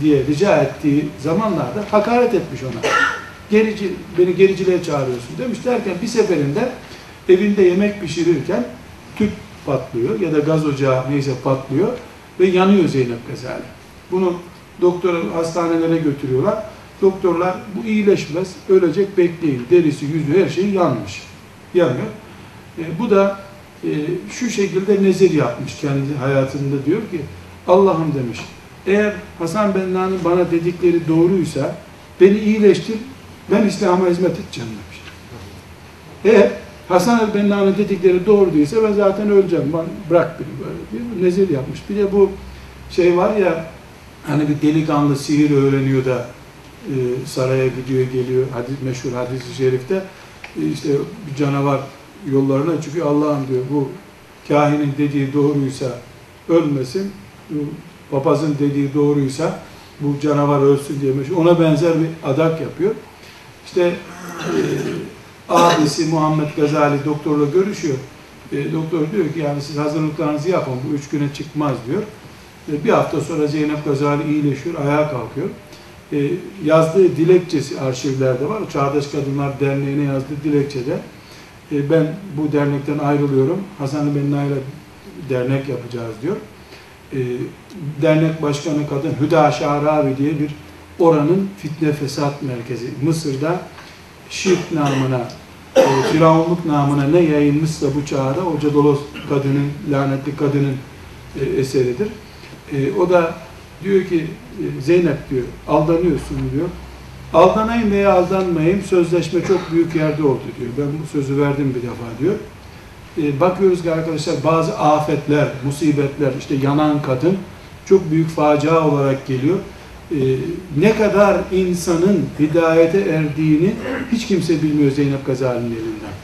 diye rica ettiği zamanlarda hakaret etmiş ona. Gerici, beni gericiliğe çağırıyorsun demiş derken bir seferinde evinde yemek pişirirken tüp patlıyor ya da gaz ocağı neyse patlıyor ve yanıyor Zeynep Gazali. Bunu doktora hastanelere götürüyorlar. Doktorlar bu iyileşmez, ölecek bekleyin. Derisi, yüzü her şey yanmış. Yanıyor. E, bu da e, şu şekilde nezir yapmış kendi hayatında diyor ki Allah'ım demiş eğer Hasan Benna'nın bana dedikleri doğruysa beni iyileştir ben İslam'a hizmet edeceğim demiş. Eğer Hasan el-Benna'nın dedikleri doğru değilse ben zaten öleceğim. Ben, bırak beni böyle diye nezir yapmış. Bir de bu şey var ya hani bir delikanlı sihir öğreniyor da e, saraya gidiyor geliyor hadis, meşhur hadis-i şerifte e, işte bir canavar yollarına çıkıyor Allah'ım diyor bu kahinin dediği doğruysa ölmesin papazın dediği doğruysa bu canavar ölsün diye meşhur. ona benzer bir adak yapıyor işte e, abisi Muhammed Gazali doktorla görüşüyor e, doktor diyor ki yani siz hazırlıklarınızı yapın bu üç güne çıkmaz diyor e, bir hafta sonra Zeynep Gazali iyileşiyor ayağa kalkıyor e, yazdığı dilekçesi arşivlerde var. Çağdaş Kadınlar Derneği'ne yazdığı dilekçede e, ben bu dernekten ayrılıyorum. Hasan Benna dernek yapacağız diyor. E, dernek başkanı kadın Hüda Şarabi diye bir oranın fitne fesat merkezi. Mısır'da şirk namına, e, firavunluk namına ne yayılmışsa bu çağda o Cadolos kadının, lanetli kadının e, eseridir. E, o da diyor ki e, Zeynep diyor aldanıyorsun diyor. Aldanayım veya aldanmayayım sözleşme çok büyük yerde oldu diyor. Ben bu sözü verdim bir defa diyor. Bakıyoruz ki arkadaşlar bazı afetler, musibetler işte yanan kadın çok büyük facia olarak geliyor. E, ne kadar insanın hidayete erdiğini hiç kimse bilmiyor Zeynep Gazali'nin elinden.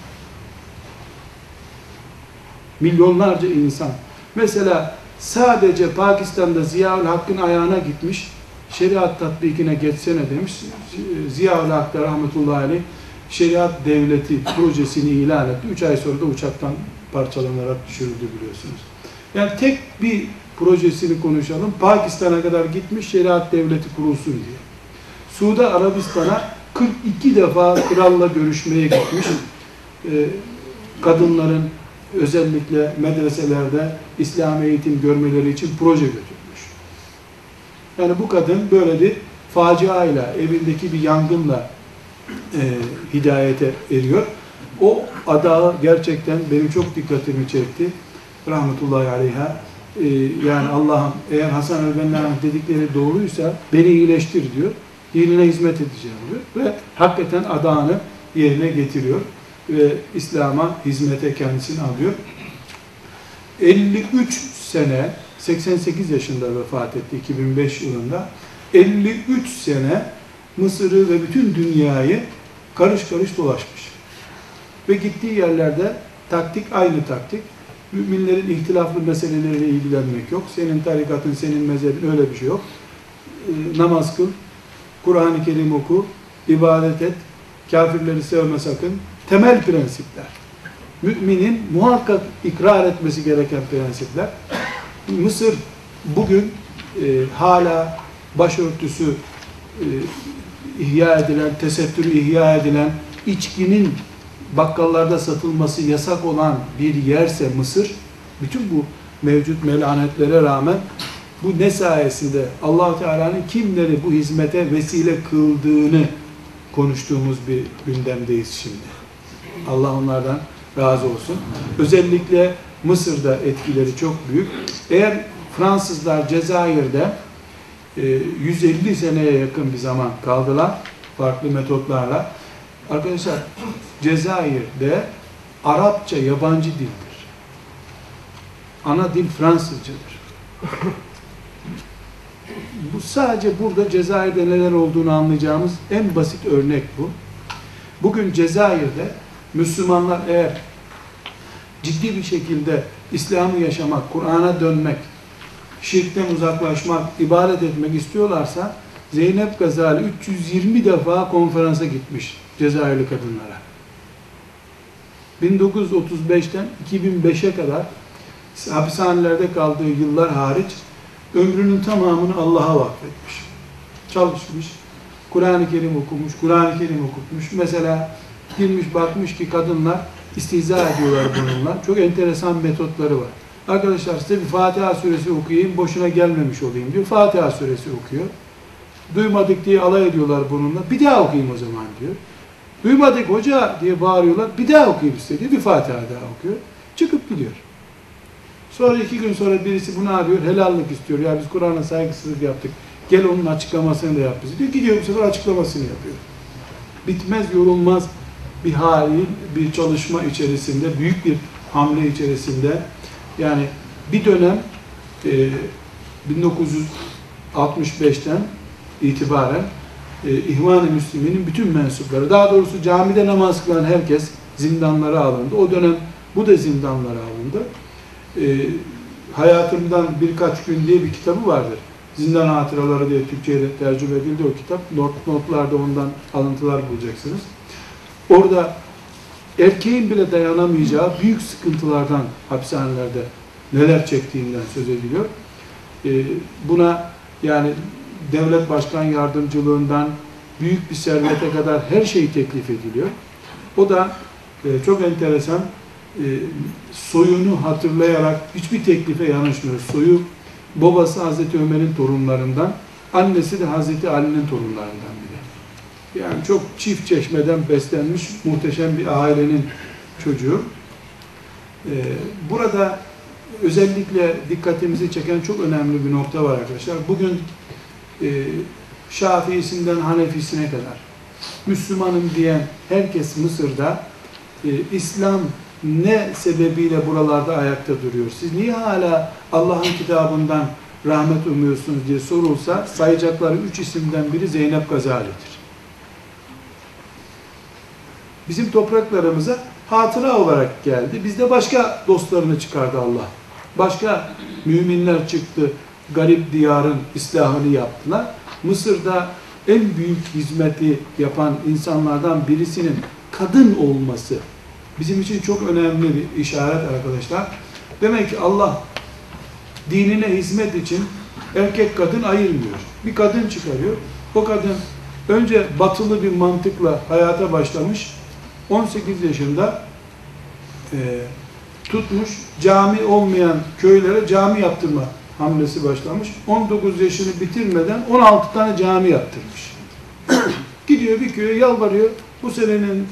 Milyonlarca insan. Mesela sadece Pakistan'da Ziyaül Hakk'ın ayağına gitmiş, şeriat tatbikine geçsene demiş. Ziyaül Hak da rahmetullahi aleyh şeriat devleti projesini ilan etti. Üç ay sonra da uçaktan parçalanarak düşürüldü biliyorsunuz. Yani tek bir projesini konuşalım. Pakistan'a kadar gitmiş şeriat devleti kurulsun diye. Suudi Arabistan'a 42 defa kralla görüşmeye gitmiş. Ee, kadınların özellikle medreselerde İslam eğitim görmeleri için proje götürmüş. Yani bu kadın böyle bir faciayla, evindeki bir yangınla e, hidayete eriyor. O adağı gerçekten benim çok dikkatimi çekti. Rahmetullahi aleyha. E, yani Allah'ım eğer Hasan el-Benna'nın dedikleri doğruysa beni iyileştir diyor. Dinine hizmet edeceğim diyor. Ve hakikaten adağını yerine getiriyor ve İslam'a hizmete kendisini alıyor. 53 sene 88 yaşında vefat etti 2005 yılında. 53 sene Mısır'ı ve bütün dünyayı karış karış dolaşmış. Ve gittiği yerlerde taktik aynı taktik. Müminlerin ihtilaflı meseleleriyle ilgilenmek yok. Senin tarikatın, senin mezhebin öyle bir şey yok. E, namaz kıl, Kur'an-ı Kerim oku, ibadet et, kafirleri sevme sakın. Temel prensipler. Müminin muhakkak ikrar etmesi gereken prensipler. Mısır bugün e, hala başörtüsü e, ihya edilen, tesettürü ihya edilen, içkinin bakkallarda satılması yasak olan bir yerse Mısır, bütün bu mevcut melanetlere rağmen bu ne sayesinde allah Teala'nın kimleri bu hizmete vesile kıldığını konuştuğumuz bir gündemdeyiz şimdi. Allah onlardan razı olsun. Özellikle Mısır'da etkileri çok büyük. Eğer Fransızlar Cezayir'de 150 seneye yakın bir zaman kaldılar farklı metotlarla. Arkadaşlar Cezayir'de Arapça yabancı dildir. Ana dil Fransızcadır. bu sadece burada Cezayir'de neler olduğunu anlayacağımız en basit örnek bu. Bugün Cezayir'de Müslümanlar eğer ciddi bir şekilde İslam'ı yaşamak, Kur'an'a dönmek, şirkten uzaklaşmak, ibadet etmek istiyorlarsa Zeynep Gazali 320 defa konferansa gitmiş Cezayirli kadınlara. 1935'ten 2005'e kadar hapishanelerde kaldığı yıllar hariç ömrünün tamamını Allah'a vakfetmiş. Çalışmış, Kur'an-ı Kerim okumuş, Kur'an-ı Kerim okutmuş. Mesela girmiş bakmış ki kadınlar istihza ediyorlar bununla. Çok enteresan metotları var. Arkadaşlar size bir Fatiha suresi okuyayım, boşuna gelmemiş olayım diyor. Fatiha suresi okuyor. Duymadık diye alay ediyorlar bununla. Bir daha okuyayım o zaman diyor. Duymadık hoca diye bağırıyorlar. Bir daha okuyayım istedi. Bir Fatiha daha okuyor. Çıkıp gidiyor. Sonra iki gün sonra birisi bunu arıyor. Helallik istiyor. Ya biz Kur'an'a saygısızlık yaptık. Gel onun açıklamasını da yap bize. Diyor gidiyor bu sefer açıklamasını yapıyor. Bitmez yorulmaz bir hali, bir çalışma içerisinde, büyük bir hamle içerisinde yani bir dönem e, 1965'ten itibaren e, İhvan-ı Müslümin'in bütün mensupları, daha doğrusu camide namaz kılan herkes zindanlara alındı. O dönem bu da zindanlara alındı. E, Hayatımdan Birkaç Gün diye bir kitabı vardır. Zindan Hatıraları diye Türkçe'ye tercüme edildi o kitap. Not, notlarda ondan alıntılar bulacaksınız. Orada erkeğin bile dayanamayacağı büyük sıkıntılardan hapishanelerde neler çektiğinden söz ediliyor. Ee, buna yani devlet başkan yardımcılığından büyük bir servete kadar her şey teklif ediliyor. O da e, çok enteresan e, soyunu hatırlayarak hiçbir teklife yanaşmıyor. Soyu babası Hazreti Ömer'in torunlarından, annesi de Hazreti Ali'nin torunlarından biri. Yani çok çift çeşmeden beslenmiş muhteşem bir ailenin çocuğu. Ee, burada özellikle dikkatimizi çeken çok önemli bir nokta var arkadaşlar. Bugün e, Şafiisinden Hanefisine kadar Müslümanım diyen herkes Mısır'da e, İslam ne sebebiyle buralarda ayakta duruyor? Siz niye hala Allah'ın kitabından rahmet umuyorsunuz diye sorulsa sayacakları üç isimden biri Zeynep Gazali'dir. Bizim topraklarımıza hatıra olarak geldi. Bizde başka dostlarını çıkardı Allah. Başka müminler çıktı. Garip diyarın islahını yaptılar. Mısır'da en büyük hizmeti yapan insanlardan birisinin kadın olması bizim için çok önemli bir işaret arkadaşlar. Demek ki Allah dinine hizmet için erkek kadın ayırmıyor. Bir kadın çıkarıyor. O kadın önce batılı bir mantıkla hayata başlamış. 18 yaşında e, tutmuş cami olmayan köylere cami yaptırma hamlesi başlamış. 19 yaşını bitirmeden 16 tane cami yaptırmış. Gidiyor bir köye yalvarıyor. Bu senenin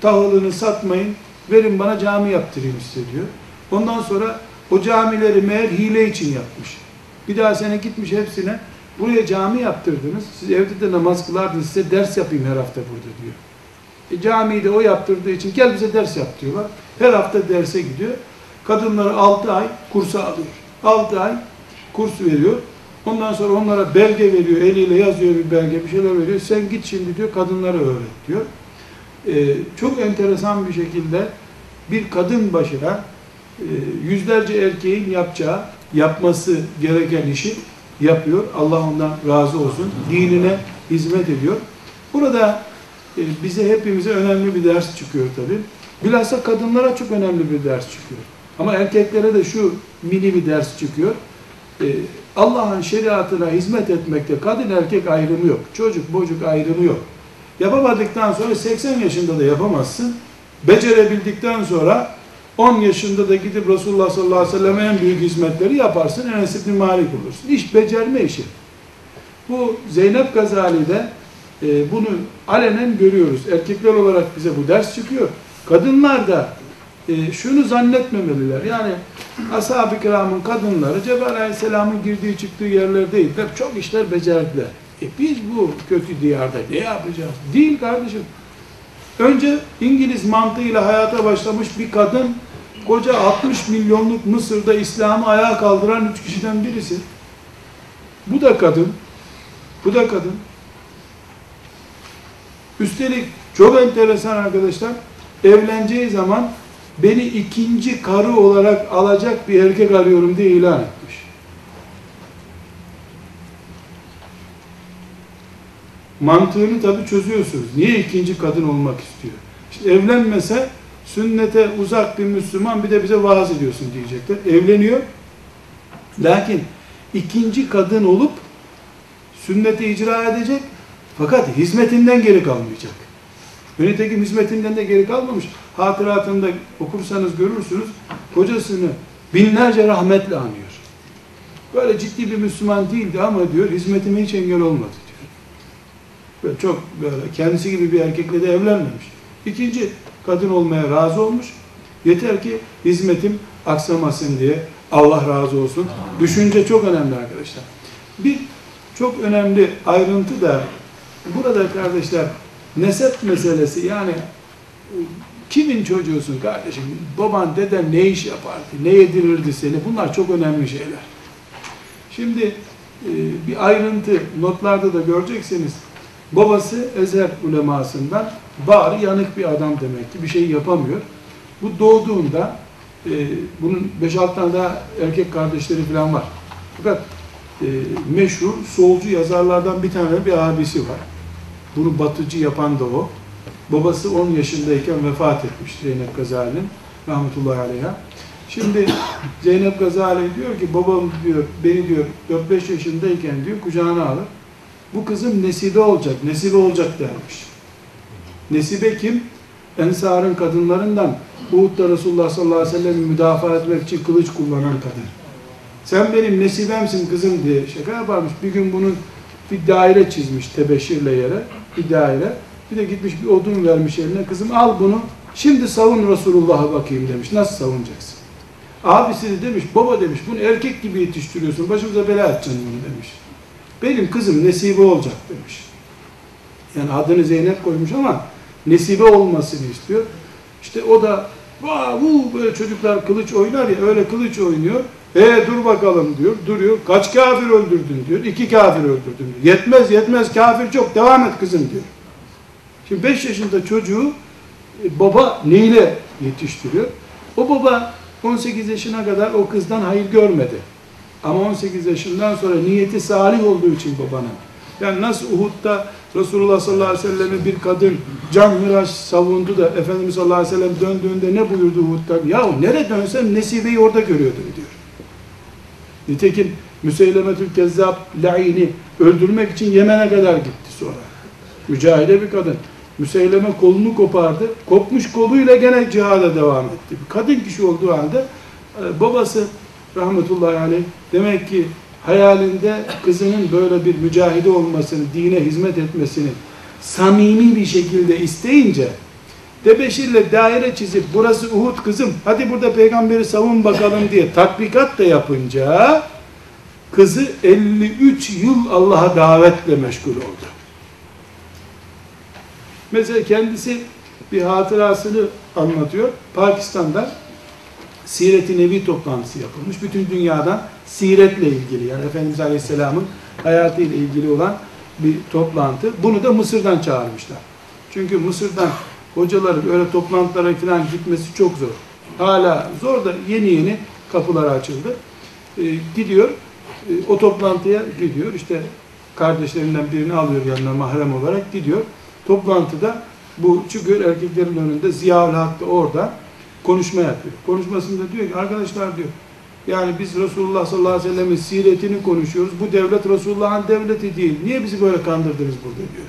tahılını satmayın. Verin bana cami yaptırayım size diyor. Ondan sonra o camileri meğer hile için yapmış. Bir daha sene gitmiş hepsine. Buraya cami yaptırdınız. Siz evde de namaz kılardınız. Size ders yapayım her hafta burada diyor. E, camiyi de o yaptırdığı için gel bize ders yap diyorlar. Her hafta derse gidiyor. Kadınları 6 ay kursa alıyor. 6 ay kurs veriyor. Ondan sonra onlara belge veriyor. Eliyle yazıyor bir belge, bir şeyler veriyor. Sen git şimdi diyor kadınlara öğret diyor. Ee, çok enteresan bir şekilde bir kadın başına e, yüzlerce erkeğin yapacağı, yapması gereken işi yapıyor. Allah ondan razı olsun. Dinine hizmet ediyor. Burada e, bize hepimize önemli bir ders çıkıyor tabi. Bilhassa kadınlara çok önemli bir ders çıkıyor. Ama erkeklere de şu mini bir ders çıkıyor. E, Allah'ın şeriatına hizmet etmekte kadın erkek ayrımı yok. Çocuk bocuk ayrımı yok. Yapamadıktan sonra 80 yaşında da yapamazsın. Becerebildikten sonra 10 yaşında da gidip Resulullah sallallahu aleyhi ve sellem'e en büyük hizmetleri yaparsın. Enes İbni Malik olursun. İş becerme işi. Bu Zeynep Gazali'de e, bunu alenen görüyoruz. Erkekler olarak bize bu ders çıkıyor. Kadınlar da e, şunu zannetmemeliler. Yani ashab-ı kiramın kadınları Cebrail aleyhisselamın girdiği çıktığı yerler değiller. Çok işler becerdiler. E biz bu kötü diyarda ne yapacağız? Değil kardeşim. Önce İngiliz mantığıyla hayata başlamış bir kadın, koca 60 milyonluk Mısır'da İslam'ı ayağa kaldıran üç kişiden birisi. Bu da kadın. Bu da kadın. Üstelik Çok enteresan arkadaşlar. Evleneceği zaman beni ikinci karı olarak alacak bir erkek arıyorum diye ilan etmiş. Mantığını tabi çözüyorsunuz. Niye ikinci kadın olmak istiyor? İşte evlenmese sünnete uzak bir Müslüman bir de bize vaaz ediyorsun diyecekler. Evleniyor. Lakin ikinci kadın olup sünneti icra edecek fakat hizmetinden geri kalmayacak. Nitekim hizmetinden de geri kalmamış. Hatıratında okursanız görürsünüz. Kocasını binlerce rahmetle anıyor. Böyle ciddi bir Müslüman değildi ama diyor hizmetime hiç engel olmadı diyor. Böyle çok böyle kendisi gibi bir erkekle de evlenmemiş. İkinci kadın olmaya razı olmuş. Yeter ki hizmetim aksamasın diye Allah razı olsun. Düşünce çok önemli arkadaşlar. Bir çok önemli ayrıntı da burada kardeşler nesep meselesi yani kimin çocuğusun kardeşim? Baban, deden ne iş yapardı? Ne yedirirdi seni? Bunlar çok önemli şeyler. Şimdi e, bir ayrıntı notlarda da göreceksiniz. Babası Ezer ulemasından bari yanık bir adam demek ki bir şey yapamıyor. Bu doğduğunda e, bunun 5-6 tane daha erkek kardeşleri falan var. Fakat e, meşhur solcu yazarlardan bir tane bir abisi var. Bunu batıcı yapan da o. Babası 10 yaşındayken vefat etmiş Zeynep Gazali'nin rahmetullahi aleyha. Şimdi Zeynep Gazali diyor ki babam diyor beni diyor 4-5 yaşındayken diyor kucağına alır. Bu kızım nesibe olacak, nesibe olacak dermiş. Nesibe kim? Ensar'ın kadınlarından Uhud'da Resulullah sallallahu aleyhi ve sellem'i müdafaa etmek için kılıç kullanan kadın. Sen benim nesibemsin kızım diye şaka yaparmış. Bir gün bunun bir daire çizmiş tebeşirle yere, bir daire. Bir de gitmiş bir odun vermiş eline. Kızım al bunu, şimdi savun Resulullah'a bakayım demiş. Nasıl savunacaksın? Abisi de demiş, baba demiş, bunu erkek gibi yetiştiriyorsun, başımıza bela edeceksin bunu demiş. Benim kızım nesibe olacak demiş. Yani adını Zeynep koymuş ama nesibe olmasını istiyor. İşte o da bu böyle çocuklar kılıç oynar ya öyle kılıç oynuyor. E dur bakalım diyor. Duruyor. Kaç kafir öldürdün diyor. İki kafir öldürdüm diyor. Yetmez yetmez kafir çok devam et kızım diyor. Şimdi 5 yaşında çocuğu e, baba neyle yetiştiriyor? O baba 18 yaşına kadar o kızdan hayır görmedi. Ama 18 yaşından sonra niyeti salih olduğu için babanın. Yani nasıl Uhud'da Resulullah sallallahu aleyhi ve sellem'e bir kadın can miraç savundu da Efendimiz sallallahu aleyhi ve sellem döndüğünde ne buyurdu Uhud'da? Ya nereye dönsem nesibeyi orada görüyordum diyor. Nitekim Müseylemetül Kezzab La'ini öldürmek için Yemen'e kadar gitti sonra. Mücahide bir kadın. Müseyleme kolunu kopardı. Kopmuş koluyla gene cihada devam etti. Bir kadın kişi olduğu halde e, babası rahmetullahi aleyh demek ki hayalinde kızının böyle bir mücahide olmasını, dine hizmet etmesini samimi bir şekilde isteyince Tebeşirle daire çizip burası Uhud kızım hadi burada peygamberi savun bakalım diye tatbikat da yapınca kızı 53 yıl Allah'a davetle meşgul oldu. Mesela kendisi bir hatırasını anlatıyor. Pakistan'da Siret-i Nebi toplantısı yapılmış. Bütün dünyadan siretle ilgili yani Efendimiz Aleyhisselam'ın hayatıyla ilgili olan bir toplantı. Bunu da Mısır'dan çağırmışlar. Çünkü Mısır'dan hocaların öyle toplantılara falan gitmesi çok zor. Hala zor da yeni yeni kapılar açıldı. Ee, gidiyor, e, o toplantıya gidiyor. İşte kardeşlerinden birini alıyor yanına mahrem olarak gidiyor. Toplantıda bu çıkıyor erkeklerin önünde Ziyaül Hak da orada konuşma yapıyor. Konuşmasında diyor ki arkadaşlar diyor yani biz Resulullah sallallahu aleyhi ve sellem'in siretini konuşuyoruz. Bu devlet Resulullah'ın devleti değil. Niye bizi böyle kandırdınız burada diyor.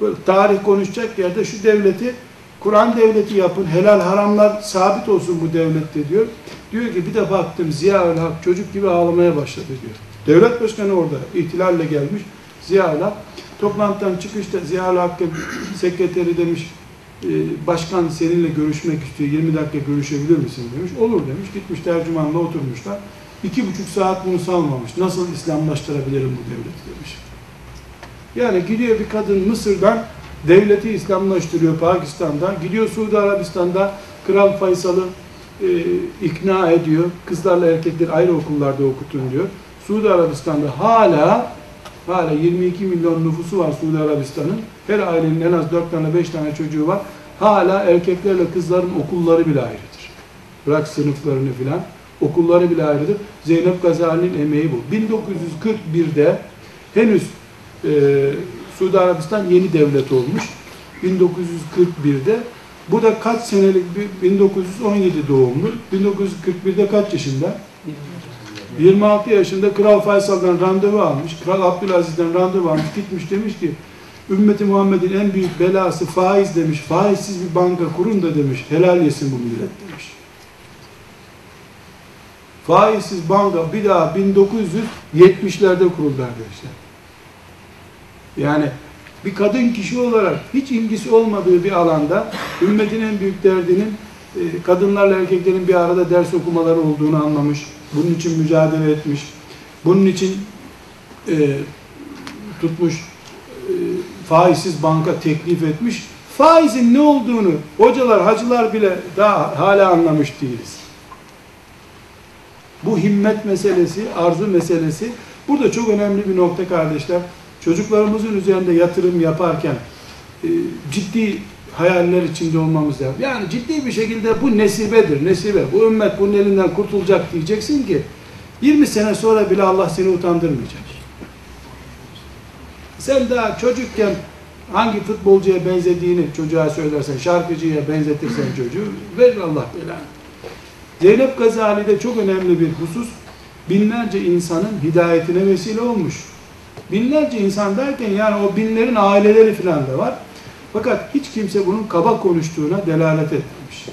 Böyle tarih konuşacak yerde şu devleti Kur'an devleti yapın. Helal haramlar sabit olsun bu devlette diyor. Diyor ki bir de baktım Ziya Hak çocuk gibi ağlamaya başladı diyor. Devlet başkanı orada ihtilalle gelmiş. Ziya Hak toplantıdan çıkışta Ziya Hakk'ın sekreteri demiş e, başkan seninle görüşmek istiyor. 20 dakika görüşebilir misin demiş. Olur demiş. Gitmiş tercümanla oturmuşlar. İki buçuk saat bunu salmamış. Nasıl İslamlaştırabilirim bu devleti demiş. Yani gidiyor bir kadın Mısır'dan devleti İslamlaştırıyor Pakistan'da. Gidiyor Suudi Arabistan'da Kral Faysal'ı e, ikna ediyor. Kızlarla erkekler ayrı okullarda okutun diyor. Suudi Arabistan'da hala Hala 22 milyon nüfusu var Suudi Arabistan'ın. Her ailenin en az 4 tane 5 tane çocuğu var. Hala erkeklerle kızların okulları bile ayrıdır. Bırak sınıflarını filan. Okulları bile ayrıdır. Zeynep Gazali'nin emeği bu. 1941'de henüz e, Suudi Arabistan yeni devlet olmuş. 1941'de bu da kaç senelik bir 1917 doğumlu. 1941'de kaç yaşında? 26 yaşında Kral Faysal'dan randevu almış. Kral Abdülaziz'den randevu almış. Gitmiş demiş ki Ümmeti Muhammed'in en büyük belası faiz demiş. Faizsiz bir banka kurun da demiş. Helal yesin bu millet demiş. Faizsiz banka bir daha 1970'lerde kuruldu arkadaşlar. Yani bir kadın kişi olarak hiç ilgisi olmadığı bir alanda ümmetin en büyük derdinin e, kadınlarla erkeklerin bir arada ders okumaları olduğunu anlamış. Bunun için mücadele etmiş. Bunun için e, tutmuş e, faizsiz banka teklif etmiş. Faizin ne olduğunu hocalar, hacılar bile daha hala anlamış değiliz. Bu himmet meselesi, arzu meselesi burada çok önemli bir nokta kardeşler. Çocuklarımızın üzerinde yatırım yaparken e, ciddi hayaller içinde olmamız lazım. Yani ciddi bir şekilde bu nesibedir, nesibe. Bu ümmet bunun elinden kurtulacak diyeceksin ki 20 sene sonra bile Allah seni utandırmayacak. Sen daha çocukken hangi futbolcuya benzediğini çocuğa söylersen, şarkıcıya benzetirsen çocuğu verir Allah belanı. Zeynep Gazali'de çok önemli bir husus, binlerce insanın hidayetine vesile olmuş. Binlerce insan derken yani o binlerin aileleri falan da var. Fakat hiç kimse bunun kaba konuştuğuna delalet etmemiş.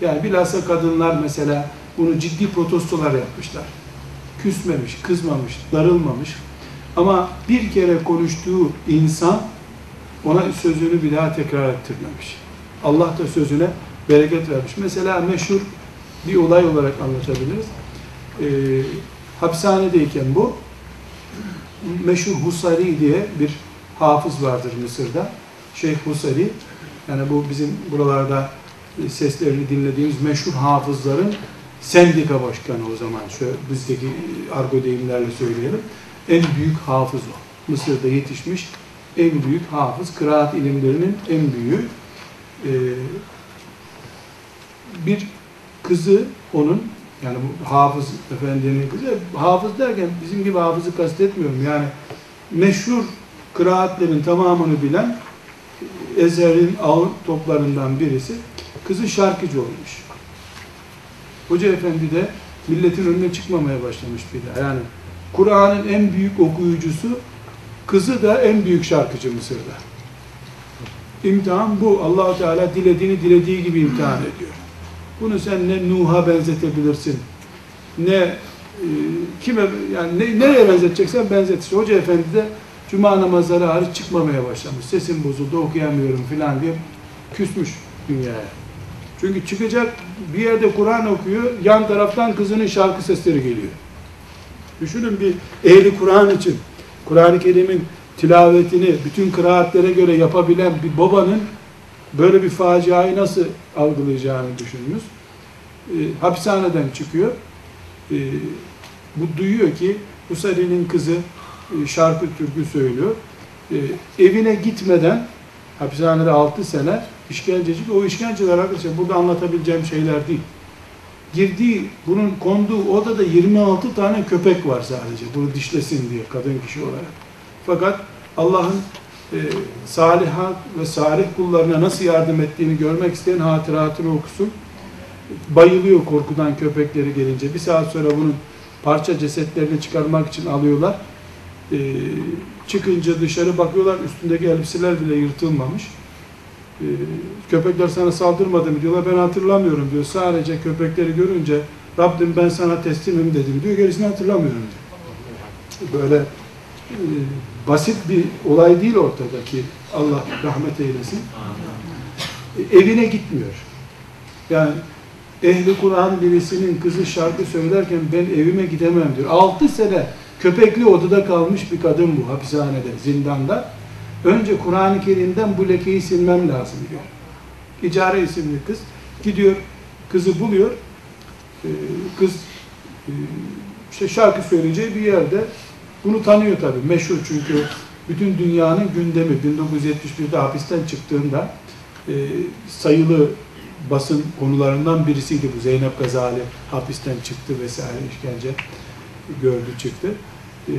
Yani bilhassa kadınlar mesela bunu ciddi protestolar yapmışlar. Küsmemiş, kızmamış, darılmamış. Ama bir kere konuştuğu insan ona sözünü bir daha tekrar ettirmemiş. Allah da sözüne bereket vermiş. Mesela meşhur bir olay olarak anlatabiliriz. Ee, hapishanedeyken bu meşhur Husari diye bir hafız vardır Mısır'da. Şeyh Husari yani bu bizim buralarda seslerini dinlediğimiz meşhur hafızların sendika başkanı o zaman. Şöyle bizdeki argo deyimlerle söyleyelim. En büyük hafız o. Mısır'da yetişmiş en büyük hafız. Kıraat ilimlerinin en büyüğü. Ee, bir kızı onun yani bu hafız efendinin kızı hafız derken bizim gibi hafızı kastetmiyorum yani meşhur kıraatlerin tamamını bilen Ezher'in ağır toplarından birisi kızı şarkıcı olmuş. Hoca efendi de milletin önüne çıkmamaya başlamış bir daha. Yani Kur'an'ın en büyük okuyucusu kızı da en büyük şarkıcı Mısır'da. İmtihan bu. allah Teala dilediğini dilediği gibi imtihan ediyor. Bunu sen ne Nuh'a benzetebilirsin, ne e, kime yani ne, nereye benzeteceksen benzet. Hoca Efendi de Cuma namazları hariç çıkmamaya başlamış. Sesim bozuldu, okuyamıyorum filan diye küsmüş dünyaya. Çünkü çıkacak bir yerde Kur'an okuyor, yan taraftan kızının şarkı sesleri geliyor. Düşünün bir ehli Kur'an için, Kur'an-ı Kerim'in tilavetini bütün kıraatlere göre yapabilen bir babanın böyle bir faciayı nasıl algılayacağını düşününüz. E, hapishaneden çıkıyor. E, bu duyuyor ki Husari'nin kızı şarkı türkü söylüyor. E, evine gitmeden hapishanede 6 sene işkenceci o işkenceler arkadaşlar burada anlatabileceğim şeyler değil. Girdiği, bunun konduğu odada 26 tane köpek var sadece. Bunu dişlesin diye kadın kişi olarak. Fakat Allah'ın e, salihat ve salih kullarına nasıl yardım ettiğini görmek isteyen hatıratını okusun. Bayılıyor korkudan köpekleri gelince. Bir saat sonra bunun parça cesetlerini çıkarmak için alıyorlar. E, çıkınca dışarı bakıyorlar üstündeki elbiseler bile yırtılmamış. E, köpekler sana saldırmadı mı diyorlar. Ben hatırlamıyorum diyor. Sadece köpekleri görünce Rabbim ben sana teslimim dedim diyor. Gerisini hatırlamıyorum diyor. Böyle e, basit bir olay değil ortadaki. Allah rahmet eylesin. E, evine gitmiyor. Yani ehli Kur'an birisinin kızı şarkı söylerken ben evime gidemem diyor. 6 sene köpekli odada kalmış bir kadın bu hapishanede, zindanda. Önce Kur'an-ı Kerim'den bu lekeyi silmem lazım diyor. İcare isimli kız gidiyor, kızı buluyor. Ee, kız e, işte şarkı söyleyeceği bir yerde bunu tanıyor tabii. Meşhur çünkü bütün dünyanın gündemi 1971'de hapisten çıktığında e, sayılı basın konularından birisiydi bu. Zeynep Gazali hapisten çıktı vesaire işkence gördü çıktı. E,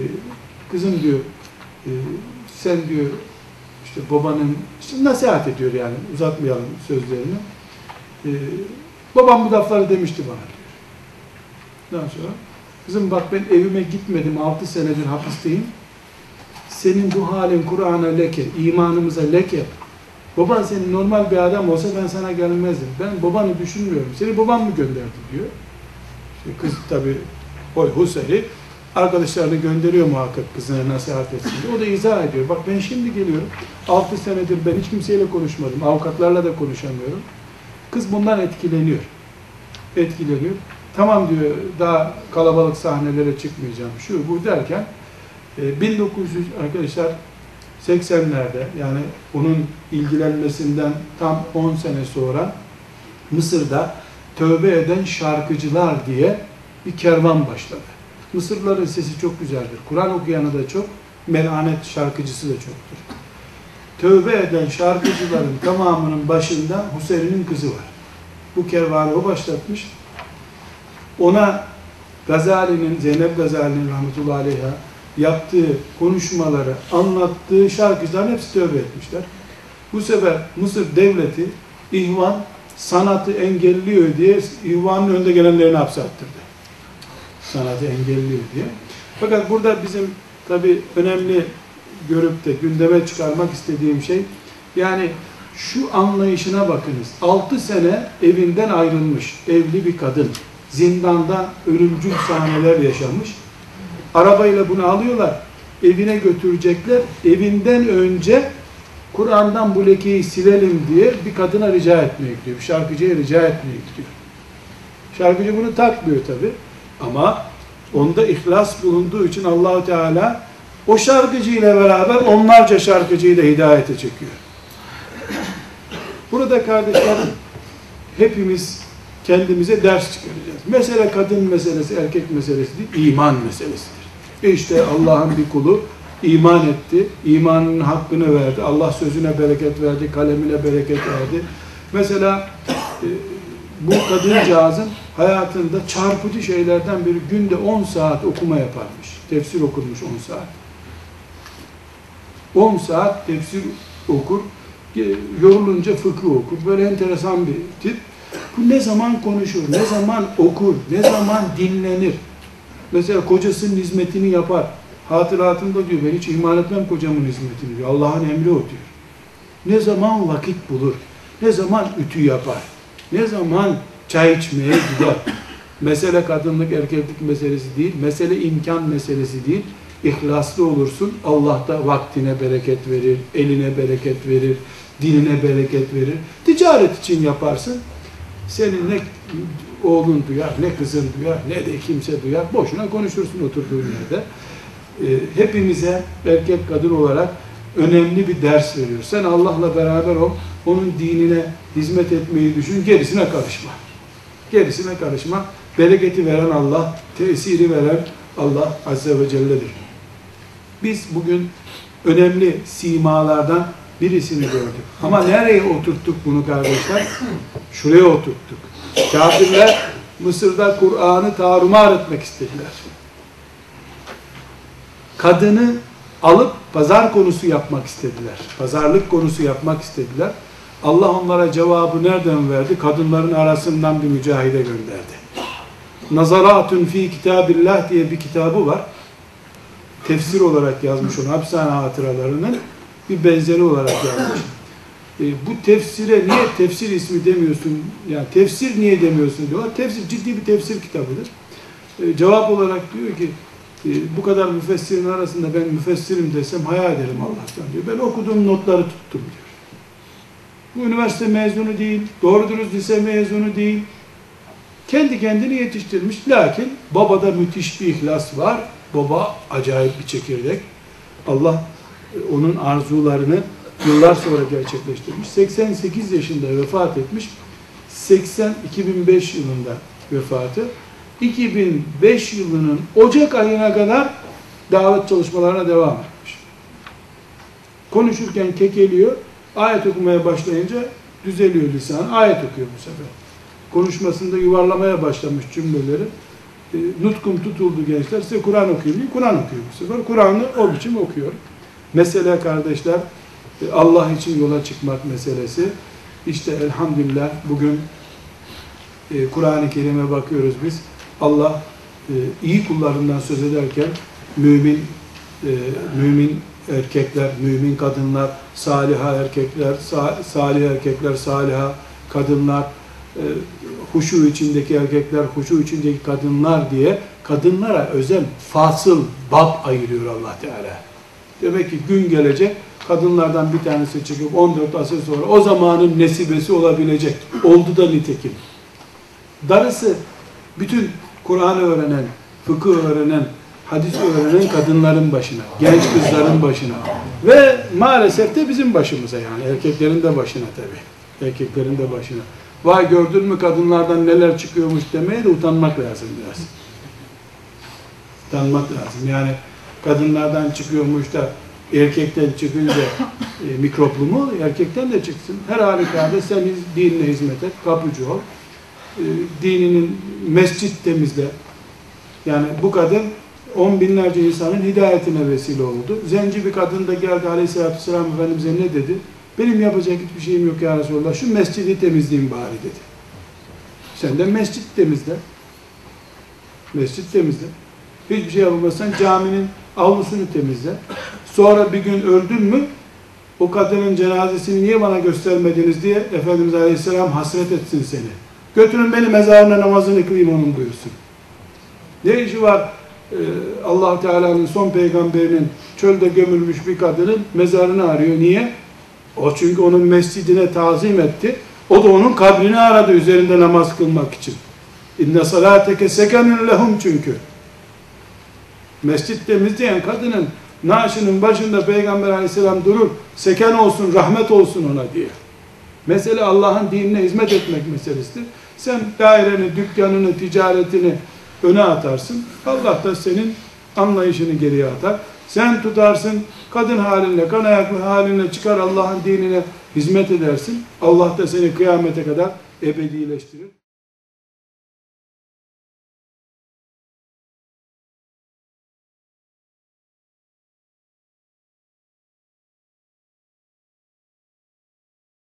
kızım diyor e, sen diyor işte babanın işte nasihat ediyor yani uzatmayalım sözlerini. E, babam bu lafları demişti bana diyor. Daha sonra kızım bak ben evime gitmedim 6 senedir hapisteyim. Senin bu halin Kur'an'a leke, imanımıza leke. Baban senin normal bir adam olsa ben sana gelmezdim. Ben babanı düşünmüyorum. Seni babam mı gönderdi diyor. İşte kız tabi oy Huseyri arkadaşlarını gönderiyor muhakkak kızına nasihat etsin diye. O da izah ediyor. Bak ben şimdi geliyorum. 6 senedir ben hiç kimseyle konuşmadım. Avukatlarla da konuşamıyorum. Kız bundan etkileniyor. Etkileniyor. Tamam diyor daha kalabalık sahnelere çıkmayacağım. Şu bu derken 1900 e, arkadaşlar 80'lerde yani onun ilgilenmesinden tam 10 sene sonra Mısır'da tövbe eden şarkıcılar diye bir kervan başladı. Mısırlıların sesi çok güzeldir. Kur'an okuyanı da çok, melanet şarkıcısı da çoktur. Tövbe eden şarkıcıların tamamının başında Hüseyin'in kızı var. Bu kervanı o başlatmış. Ona Gazali'nin, Zeynep Gazali'nin rahmetullahi aleyha yaptığı konuşmaları, anlattığı şarkıcıların hepsi tövbe etmişler. Bu sefer Mısır devleti ihvan sanatı engelliyor diye ihvanın önde gelenlerini hapse attırdı. Sanatı engelliyor diye. Fakat burada bizim tabi önemli görüp de gündeme çıkarmak istediğim şey yani şu anlayışına bakınız. 6 sene evinden ayrılmış evli bir kadın zindanda ölümcül sahneler yaşamış. Arabayla bunu alıyorlar. Evine götürecekler. Evinden önce Kur'an'dan bu lekeyi silelim diye bir kadına rica etmeye gidiyor. Bir şarkıcıya rica etmeye gidiyor. Şarkıcı bunu takmıyor tabi. Ama onda ihlas bulunduğu için Allahu Teala o şarkıcı ile beraber onlarca şarkıcıyı da hidayete çekiyor. Burada kardeşler hepimiz kendimize ders çıkaracağız. Mesele kadın meselesi, erkek meselesi değil, iman meselesidir. İşte Allah'ın bir kulu iman etti, imanın hakkını verdi, Allah sözüne bereket verdi, kalemine bereket verdi. Mesela e, bu kadıncağızın hayatında çarpıcı şeylerden biri günde 10 saat okuma yaparmış. Tefsir okurmuş 10 saat. 10 saat tefsir okur, yorulunca fıkıh okur. Böyle enteresan bir tip. Bu ne zaman konuşur, ne zaman okur, ne zaman dinlenir. Mesela kocasının hizmetini yapar. Hatıratında diyor, ben hiç ihmal etmem kocamın hizmetini diyor. Allah'ın emri o diyor. Ne zaman vakit bulur, ne zaman ütü yapar, ne zaman çay içmeye gider. Mesele kadınlık, erkeklik meselesi değil, mesele imkan meselesi değil. İhlaslı olursun, Allah da vaktine bereket verir, eline bereket verir, diline bereket verir. Ticaret için yaparsın, senin ne oğlun duyar, ne kızın duyar, ne de kimse duyar. Boşuna konuşursun oturduğun yerde. E, hepimize erkek kadın olarak önemli bir ders veriyor. Sen Allah'la beraber ol, onun dinine hizmet etmeyi düşün, gerisine karışma. Gerisine karışma. Bereketi veren Allah, tesiri veren Allah Azze ve Celle'dir. Biz bugün önemli simalardan birisini gördük. Ama nereye oturttuk bunu kardeşler? Şuraya oturttuk. Kafirler Mısır'da Kur'an'ı tarumar etmek istediler. Kadını alıp pazar konusu yapmak istediler. Pazarlık konusu yapmak istediler. Allah onlara cevabı nereden verdi? Kadınların arasından bir mücahide gönderdi. Nazaratun fi kitabillah diye bir kitabı var. Tefsir olarak yazmış onu hapishane hatıralarının bir benzeri olarak yazmış. E, bu tefsire niye tefsir ismi demiyorsun? Yani tefsir niye demiyorsun diyorlar. Tefsir ciddi bir tefsir kitabıdır. E, cevap olarak diyor ki e, bu kadar müfessirin arasında ben müfessirim desem hayal ederim Allah'tan diyor. Ben okuduğum notları tuttum diyor. Üniversite mezunu değil, doğru dürüst lise mezunu değil. Kendi kendini yetiştirmiş. Lakin babada müthiş bir ihlas var. Baba acayip bir çekirdek. Allah onun arzularını yıllar sonra gerçekleştirmiş. 88 yaşında vefat etmiş. 80 2005 yılında vefatı. 2005 yılının Ocak ayına kadar davet çalışmalarına devam etmiş. Konuşurken kekeliyor, ayet okumaya başlayınca düzeliyor lisan, ayet okuyor bu sefer. Konuşmasında yuvarlamaya başlamış cümleleri. E, nutkum tutuldu gençler, size Kur'an okuyayım diye Kur'an okuyor bu sefer. Kur'an'ı o biçim okuyor. Mesele kardeşler, e, Allah için yola çıkmak meselesi. İşte elhamdülillah bugün e, Kur'an-ı Kerim'e bakıyoruz biz. Allah e, iyi kullarından söz ederken mümin e, mümin erkekler, mümin kadınlar, saliha erkekler, sa- salih erkekler, saliha kadınlar, e, huşu içindeki erkekler, huşu içindeki kadınlar diye kadınlara özel fasıl, bab ayırıyor Allah Teala. Demek ki gün gelecek, kadınlardan bir tanesi çıkıp 14 asır sonra o zamanın nesibesi olabilecek. Oldu da nitekim. Darısı bütün Kur'an'ı öğrenen, fıkıh öğrenen, hadis öğrenen kadınların başına, genç kızların başına ve maalesef de bizim başımıza yani erkeklerin de başına tabii. Erkeklerin de başına. Vay gördün mü kadınlardan neler çıkıyormuş demeye de utanmak lazım biraz. Utanmak lazım. Yani kadınlardan çıkıyormuş da erkekten çıkınca e, mikroplu mu? Erkekten de çıksın. Her halükarda sen dinine hizmet et, kapıcı ol. E, dininin mescit temizle. Yani bu kadın on binlerce insanın hidayetine vesile oldu. Zenci bir kadın da geldi aleyhissalatü vesselam Efendimiz'e ne dedi? Benim yapacak hiçbir şeyim yok ya Resulallah. Şu mescidi temizleyin bari dedi. Sen de mescit temizle. Mescit temizle. Hiçbir şey yapamazsan caminin avlusunu temizle. Sonra bir gün öldün mü o kadının cenazesini niye bana göstermediniz diye Efendimiz Aleyhisselam hasret etsin seni. Götürün beni mezarına namazını kılayım onun buyursun. Ne işi var allah Teala'nın son peygamberinin çölde gömülmüş bir kadının mezarını arıyor. Niye? O çünkü onun mescidine tazim etti. O da onun kabrini aradı üzerinde namaz kılmak için. İnne salateke sekenun lehum çünkü. Mescit temizleyen kadının naaşının başında Peygamber aleyhisselam durur. Seken olsun, rahmet olsun ona diye. Mesele Allah'ın dinine hizmet etmek meselesidir. Sen daireni, dükkanını, ticaretini öne atarsın. Allah da senin anlayışını geriye atar. Sen tutarsın, kadın halinle, kan ayaklı halinle çıkar Allah'ın dinine hizmet edersin. Allah da seni kıyamete kadar ebedileştirir.